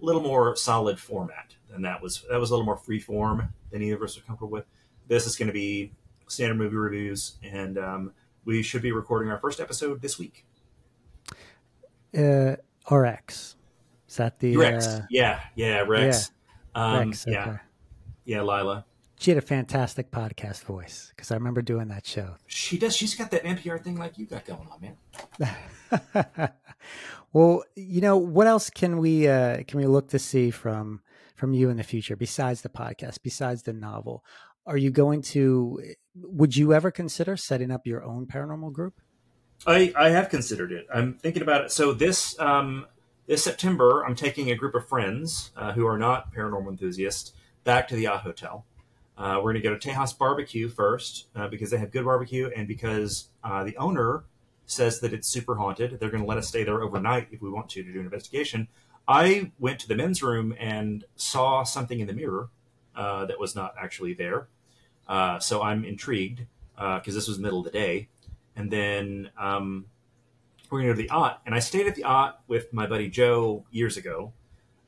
S1: little more solid format. And that was that was a little more free form than either of us are comfortable with. This is going to be standard movie reviews, and um, we should be recording our first episode this week.
S2: Uh, RX. Is that the
S1: Rex,
S2: Uh,
S1: yeah, yeah, Rex, um,
S2: Rex?
S1: yeah,
S2: okay.
S1: yeah, Lila.
S2: She had a fantastic podcast voice because I remember doing that show.
S1: She does. She's got that NPR thing like you got going on, man.
S2: well, you know, what else can we uh, can we look to see from from you in the future besides the podcast, besides the novel? Are you going to? Would you ever consider setting up your own paranormal group?
S1: I, I have considered it. I'm thinking about it. So this um, this September, I'm taking a group of friends uh, who are not paranormal enthusiasts back to the Ott Hotel. Uh, we're going to go to Tejas Barbecue first uh, because they have good barbecue, and because uh, the owner says that it's super haunted. They're going to let us stay there overnight if we want to to do an investigation. I went to the men's room and saw something in the mirror uh, that was not actually there. Uh, so I'm intrigued because this was the middle of the day. And then um, we're going to go to the Ott. And I stayed at the Ott with my buddy Joe years ago.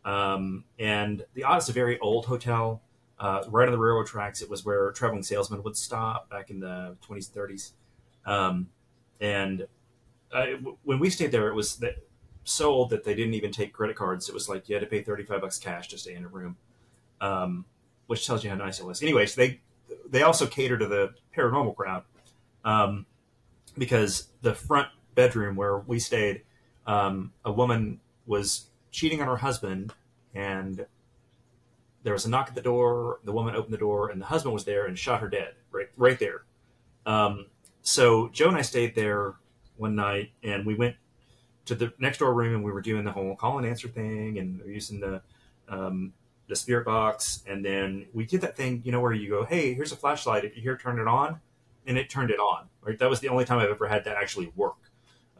S1: Um, and the Ott is a very old hotel, uh, right on the railroad tracks. It was where traveling salesmen would stop back in the 20s and 30s. Um, and I, w- when we stayed there, it was that, so old that they didn't even take credit cards. It was like you had to pay 35 bucks cash to stay in a room, um, which tells you how nice it was. Anyways, they they also cater to the paranormal crowd. Um, because the front bedroom where we stayed, um, a woman was cheating on her husband, and there was a knock at the door. The woman opened the door, and the husband was there and shot her dead right right there. Um, so Joe and I stayed there one night, and we went to the next door room, and we were doing the whole call and answer thing, and we using the um, the spirit box, and then we did that thing, you know, where you go, "Hey, here's a flashlight. If you hear, turn it on." and it turned it on. Right, that was the only time I've ever had that actually work.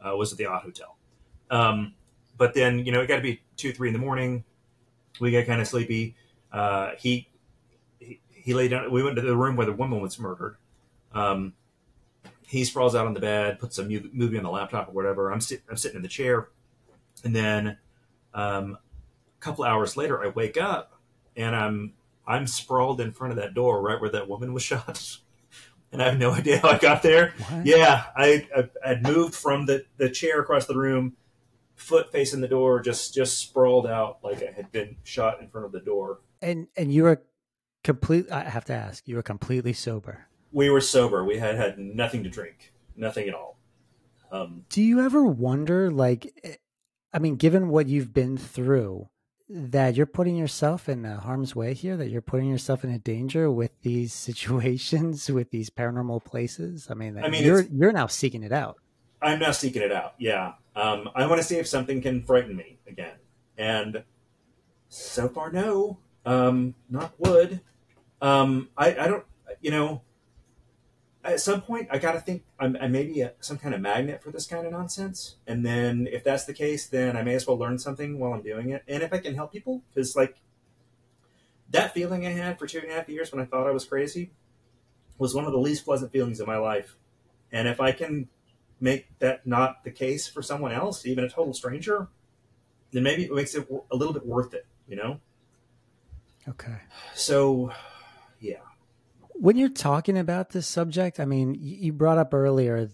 S1: Uh, was at the Ott Hotel. Um, but then you know it got to be two, three in the morning. We got kind of sleepy. Uh, he, he he lay down. We went to the room where the woman was murdered. Um, he sprawls out on the bed, puts a movie on the laptop or whatever. I'm, sit, I'm sitting in the chair, and then um, a couple hours later, I wake up and I'm I'm sprawled in front of that door right where that woman was shot. and I have no idea how I got there. What? Yeah, I, I had moved from the, the chair across the room, foot facing the door, just just sprawled out like I had been shot in front of the door.
S2: And and you were complete. I have to ask, you were completely sober.
S1: We were sober. We had had nothing to drink, nothing at all.
S2: Um, Do you ever wonder, like, eh, I mean, given what you've been through, that you're putting yourself in harm's way here that you're putting yourself in a danger with these situations with these paranormal places? I mean, I mean you're you're now seeking it out.
S1: I'm now seeking it out yeah. Um, i want to see if something can frighten me again. And so far no. Um, not wood. Um, I, I don't you know at some point I got to think I'm, I may be a, some kind of magnet for this kind of nonsense. And then if that's the case, then I may as well learn something while I'm doing it. And if I can help people, because like that feeling I had for two and a half years when I thought I was crazy was one of the least pleasant feelings of my life. And if I can make that not the case for someone else, even a total stranger, then maybe it makes it a little bit worth it, you know?
S2: Okay.
S1: So, yeah
S2: when you're talking about this subject, I mean, you brought up earlier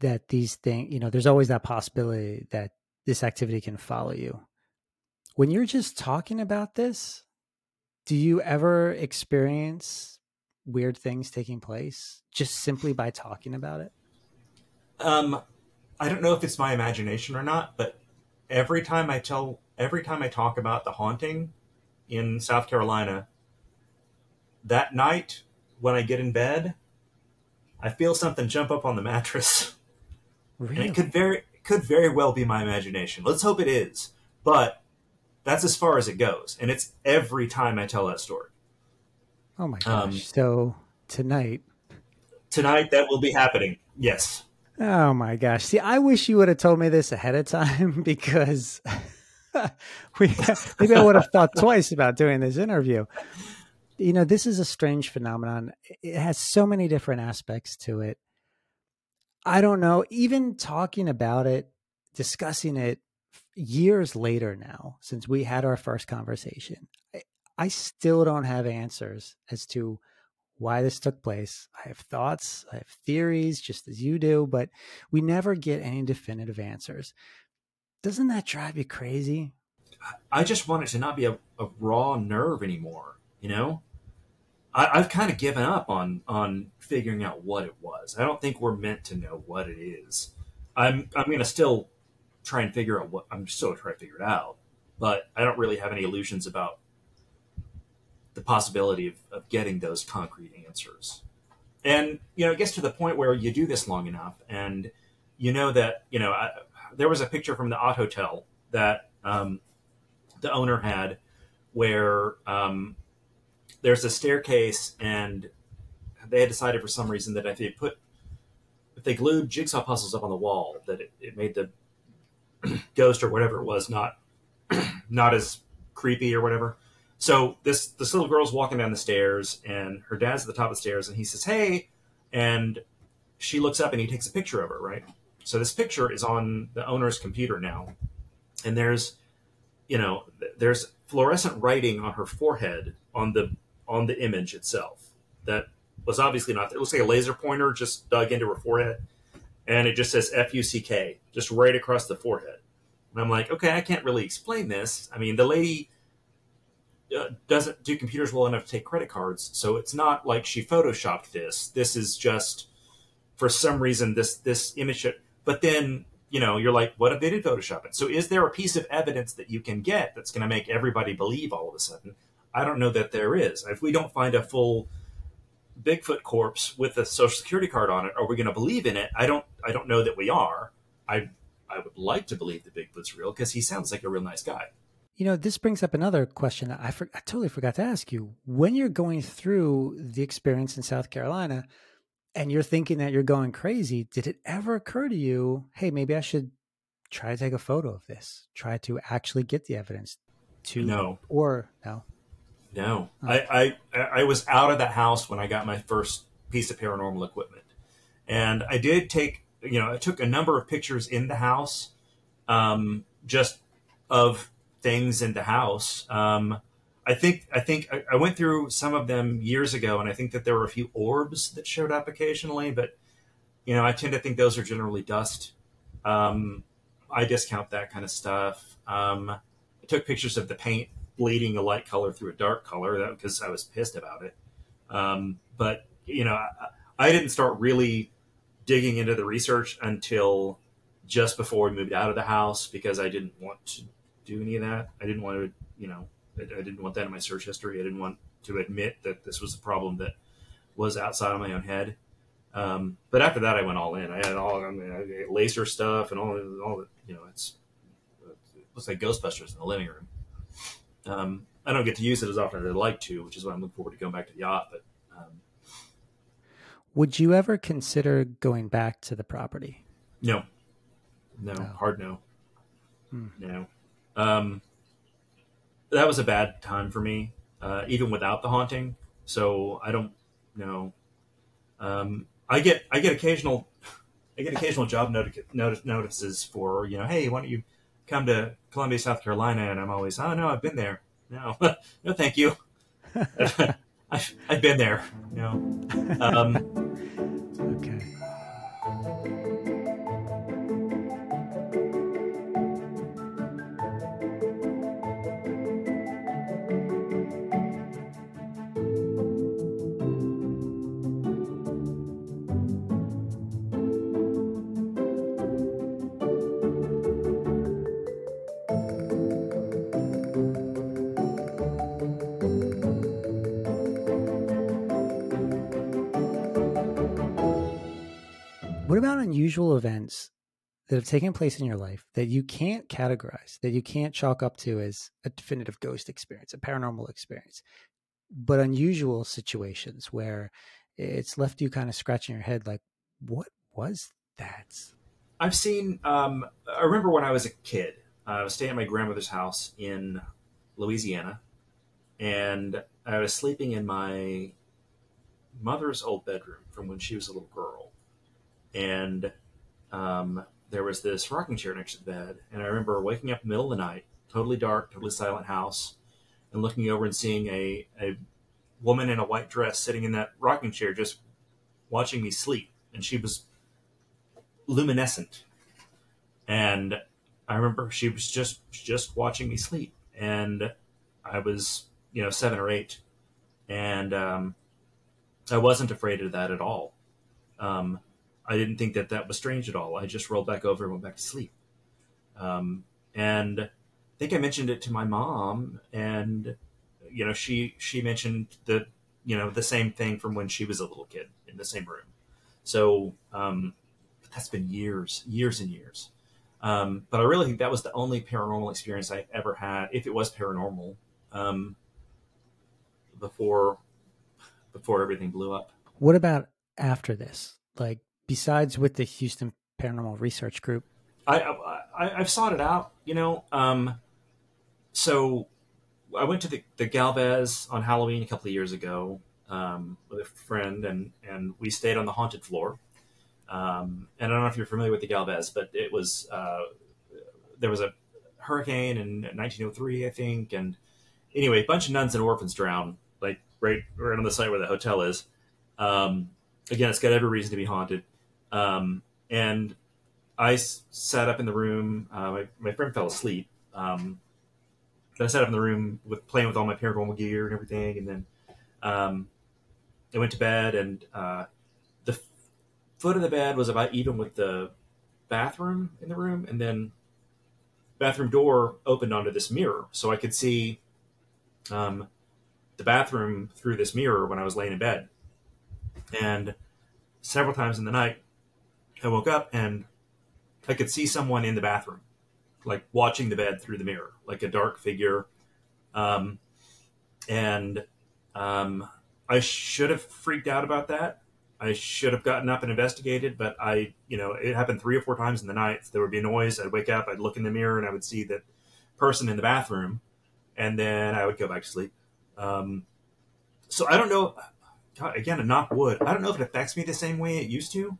S2: that these things, you know, there's always that possibility that this activity can follow you. When you're just talking about this, do you ever experience weird things taking place just simply by talking about it?
S1: Um, I don't know if it's my imagination or not, but every time I tell, every time I talk about the haunting in South Carolina, that night when I get in bed, I feel something jump up on the mattress. Really? And it could very it could very well be my imagination. Let's hope it is. But that's as far as it goes. And it's every time I tell that story.
S2: Oh my gosh. Um, so tonight
S1: Tonight that will be happening. Yes.
S2: Oh my gosh. See, I wish you would have told me this ahead of time because we maybe I would have thought twice about doing this interview you know, this is a strange phenomenon. It has so many different aspects to it. I don't know, even talking about it, discussing it years later now, since we had our first conversation, I, still don't have answers as to why this took place. I have thoughts, I have theories, just as you do, but we never get any definitive answers. Doesn't that drive you crazy?
S1: I just want it to not be a, a raw nerve anymore, you know? I, have kind of given up on on figuring out what it was. I don't think we're meant to know what it is. I'm I'm gonna still try and figure out what I'm still trying to figure it out, but I don't really have any illusions about the possibility of, of getting those concrete answers. And you know, it gets to the point where you do this long enough, and you know that you know I, there was a picture from the Ott Hotel that um, the owner had where um, there's a staircase, and they had decided for some reason that if they put if they glued jigsaw puzzles up on the wall, that it, it made the ghost or whatever it was not not as creepy or whatever. So this this little girl's walking down the stairs, and her dad's at the top of the stairs, and he says, "Hey," and she looks up, and he takes a picture of her. Right. So this picture is on the owner's computer now, and there's, you know, there's fluorescent writing on her forehead on the on the image itself that was obviously not. It looks like a laser pointer just dug into her forehead, and it just says F U C K just right across the forehead. And I'm like, okay, I can't really explain this. I mean, the lady uh, doesn't do computers well enough to take credit cards, so it's not like she photoshopped this. This is just for some reason this this image. But then you know, you're like, what if they did Photoshop it? So is there a piece of evidence that you can get that's going to make everybody believe all of a sudden I don't know that there is. If we don't find a full Bigfoot corpse with a social security card on it, are we going to believe in it? I don't. I don't know that we are. I I would like to believe that Bigfoot's real because he sounds like a real nice guy.
S2: You know, this brings up another question I, for, I totally forgot to ask you. When you're going through the experience in South Carolina, and you're thinking that you're going crazy, did it ever occur to you, hey, maybe I should try to take a photo of this, try to actually get the evidence to
S1: No.
S2: or no?
S1: No,
S2: Oh.
S1: I, I I was out of that house when I got my first piece of paranormal equipment, and I did take you know I took a number of pictures in the house, um, just of things in the house. Um, I think I think I, I went through some of them years ago, and I think that there were a few orbs that showed up occasionally, but you know I tend to think those are generally dust. Um, I discount that kind of stuff. Um, I took pictures of the paint bleeding a light color through a dark color because I was pissed about it. Um, but you know, I, I didn't start really digging into the research until just before we moved out of the house because I didn't want to do any of that. I didn't want to, you know, I, I didn't want that in my search history. I didn't want to admit that this was a problem that was outside of my own head. Um, but after that, I went all in. I had all I mean, I laser stuff and all, all the, you know, it's it looks like Ghostbusters in the living room. Um, I don't get to use it as often as I'd like to, which is why I'm looking forward to going back to the Ott. But um,
S2: Would you ever consider going back to the property?
S1: no, no,
S2: No.
S1: hard no,
S2: Hmm.
S1: no. Um, that was a bad time for me, uh, even without the haunting. So I don't know. Um, I get I get occasional I get occasional job noti- notice, notices for you know, hey, why don't you come to Columbia, South Carolina? And I'm always, oh no, I've been there. No, no, thank you. I've, I've been there. You know. Um,
S2: unusual events that have taken place in your life that you can't categorize, that you can't chalk up to as a definitive ghost experience, a paranormal experience, but unusual situations where it's left you kind of scratching your head like, what was that?
S1: I've seen. Um, I remember when I was a kid. I was staying at my grandmother's house in Louisiana, and I was sleeping in my mother's old bedroom from when she was a little girl, and um, there was this rocking chair next to the bed, and I remember waking up in the middle of the night, totally dark, totally silent house, and looking over and seeing a a woman in a white dress sitting in that rocking chair, just watching me sleep, and she was luminescent. And I remember she was just just watching me sleep, and I was you know seven or eight, and um, I wasn't afraid of that at all. Um, I didn't think that that was strange at all. I just rolled back over and went back to sleep. Um, and I think I mentioned it to my mom, and you know she she mentioned the you know the same thing from when she was a little kid in the same room. So um, that's been years, years and years. Um, but I really think that was the only paranormal experience I ever had, if it was paranormal, um, before before everything blew up.
S2: What about after this? Like, besides with the Houston Paranormal Research Group,
S1: I, I I've sought it out, you know. Um, so I went to the, the Galvez on Halloween a couple of years ago um, with a friend, and and we stayed on the haunted floor. Um, and I don't know if you're familiar with the Galvez, but it was uh, there was a hurricane in 1903, I think, and anyway, a bunch of nuns and orphans drowned, like right right on the site where the hotel is. Um, again, it's got every reason to be haunted. Um, and I s- sat up in the room. Uh, my, my friend fell asleep. Um, but I sat up in the room with playing with all my paranormal gear and everything, and then um, I went to bed. And uh, the f- foot of the bed was about even with the bathroom in the room, and then bathroom door opened onto this mirror, so I could see um, the bathroom through this mirror when I was laying in bed. And several times in the night, I woke up and I could see someone in the bathroom, like watching the bed through the mirror, like a dark figure. Um, and um, I should have freaked out about that, I should have gotten up and investigated, but I, you know, it happened three or four times in the night. There would be a noise. I'd wake up, I'd look in the mirror, and I would see that person in the bathroom, and then I would go back to sleep. Um, so I don't know. God, again, a knock wood. I don't know if it affects me the same way it used to.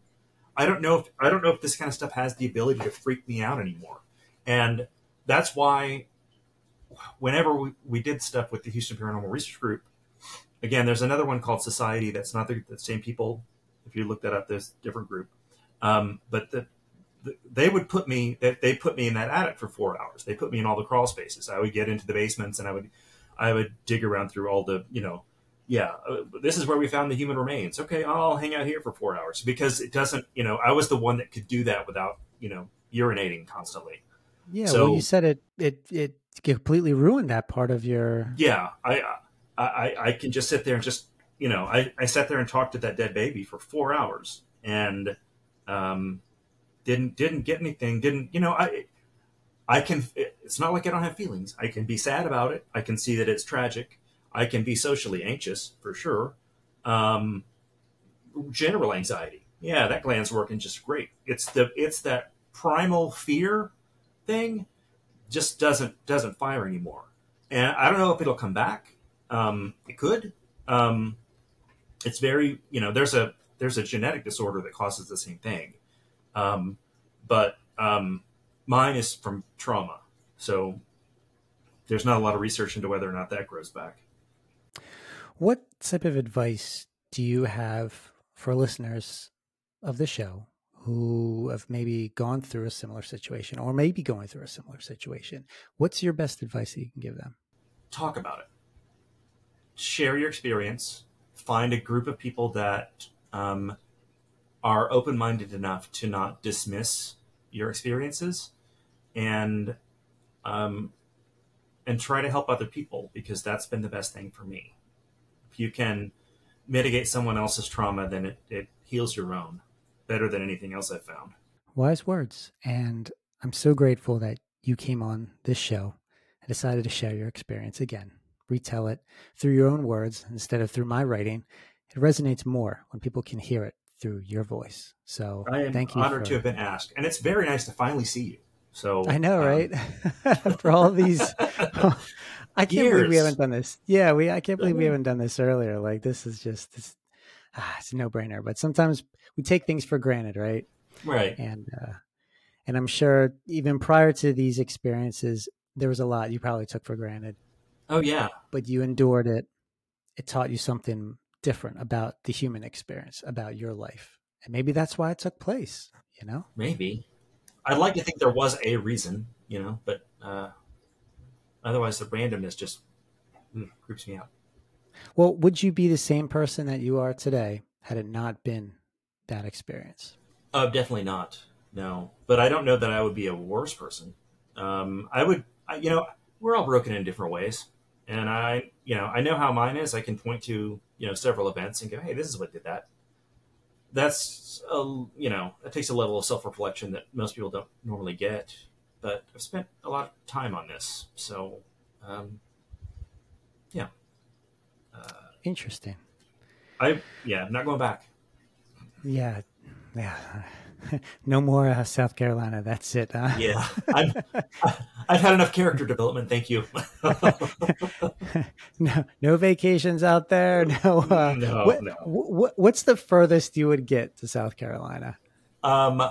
S1: I don't know if I don't know if this kind of stuff has the ability to freak me out anymore, and that's why whenever we, we did stuff with the Houston Paranormal Research Group, again, there's another one called Society. That's not the, the same people. If you look that up, there's a different group. Um, but the, the, they would put me they put me in that attic for four hours. They put me in all the crawl spaces. I would get into the basements and I would I would dig around through all the you know yeah uh, this is where we found the human remains. Okay, I'll hang out here for four hours because it doesn't you know I was the one that could do that without you know urinating constantly.
S2: Yeah, so, well, you said it it it completely ruined that part of your.
S1: Yeah, I I, I can just sit there and just you know I, I sat there and talked to that dead baby for four hours and um, didn't didn't get anything didn't you know I I can it's not like I don't have feelings I can be sad about it I can see that it's tragic I can be socially anxious for sure um, general anxiety yeah that gland's working just great it's the it's that primal fear thing just doesn't doesn't fire anymore and I don't know if it'll come back um, it could. Um, it's very, you know, there's a there's a genetic disorder that causes the same thing, um, but um, mine is from trauma. So there's not a lot of research into whether or not that grows back.
S2: What type of advice do you have for listeners of the show who have maybe gone through a similar situation or maybe going through a similar situation? What's your best advice that you can give them?
S1: Talk about it share your experience, find a group of people that um, are open minded enough to not dismiss your experiences and um, and try to help other people because that's been the best thing for me. You can mitigate someone else's trauma, then it, it heals your own better than anything else I've found.
S2: Wise words. And I'm so grateful that you came on this show and decided to share your experience again retell it through your own words instead of through my writing, it resonates more when people can hear it through your voice. So
S1: I am
S2: thank you
S1: honored for... to have been asked, and it's very nice to finally see you. So
S2: I know, um... right? After all these, I can't Years. believe we haven't done this. Yeah, we. I can't believe we haven't done this earlier. Like this is just this. Ah, it's a no brainer. But sometimes we take things for granted, right?
S1: Right.
S2: And uh, and I'm sure even prior to these experiences, there was a lot you probably took for granted.
S1: Oh yeah.
S2: But you endured it. It taught you something different about the human experience, about your life. And maybe that's why it took place, you know?
S1: Maybe. I'd like to think there was a reason, you know, but uh, otherwise the randomness just mm, creeps me out.
S2: Well, would you be the same person that you are today had it not been that experience?
S1: Uh, definitely not. No, but I don't know that I would be a worse person. Um, I would, I, you know, we're all broken in different ways and I, you know, I know how mine is. I can point to, you know, several events and go, hey, this is what did that. That's, a, you know, that takes a level of self reflection that most people don't normally get. But I've spent a lot of time on this. So, um, yeah.
S2: Uh, Interesting.
S1: I, yeah, I'm not going back.
S2: Yeah. Yeah. no more uh, South Carolina. That's it. Huh?
S1: Yeah, I've, I've had enough character development. Thank you.
S2: no, no vacations out there. No, uh,
S1: no, what, no.
S2: What, what's the furthest you would get to South Carolina?
S1: Um,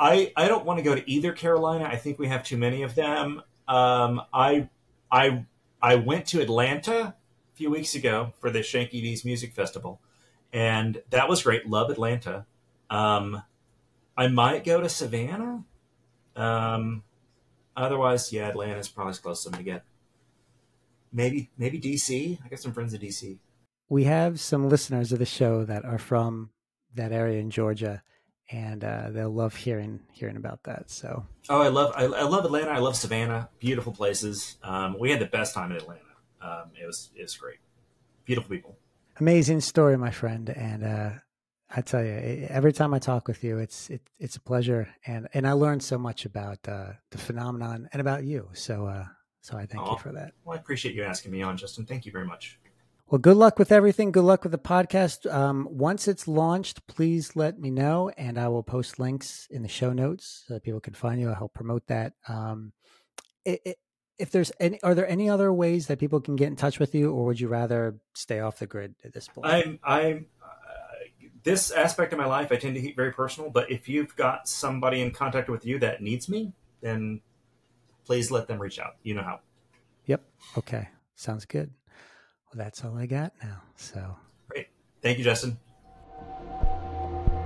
S1: I I don't want to go to either Carolina. I think we have too many of them. Um, I I I went to Atlanta a few weeks ago for the Shaky Knees Music Festival, and that was great. Love Atlanta. Um, I might go to Savannah. Um, otherwise, yeah, Atlanta's probably as close as I'm gonna get. Maybe, maybe DC. I got some friends in DC.
S2: We have some listeners of the show that are from that area in Georgia, and uh, they'll love hearing hearing about that. So,
S1: oh, I love I, I love Atlanta. I love Savannah. Beautiful places. Um, we had the best time in Atlanta. Um, it was it was great. Beautiful people.
S2: Amazing story, my friend, and uh, I tell you, every time I talk with you, it's it, it's a pleasure, and and I learned so much about uh, the phenomenon and about you. So uh, so I thank you for that.
S1: Well, I appreciate you asking me on, Justin. Thank you very much.
S2: Well, good luck with everything. Good luck with the podcast. Um, once it's launched, please let me know, and I will post links in the show notes so that people can find you. I'll help promote that. Um, it, it, if there's any, are there any other ways that people can get in touch with you, or would you rather stay off the grid at this point?
S1: I'm, I'm, uh, this aspect of my life I tend to keep very personal. But if you've got somebody in contact with you that needs me, then please let them reach out. You know how.
S2: Yep. Okay. Sounds good. Well, that's all I got now. So
S1: great. Thank you, Justin.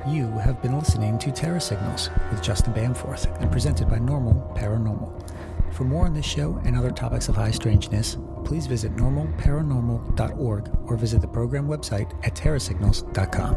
S2: You have been listening to Terra Signals with Justin Bamforth and presented by Normal Paranormal. For more on this show and other topics of high strangeness, please visit normalparanormal.org or visit the program website at terrasignals.com.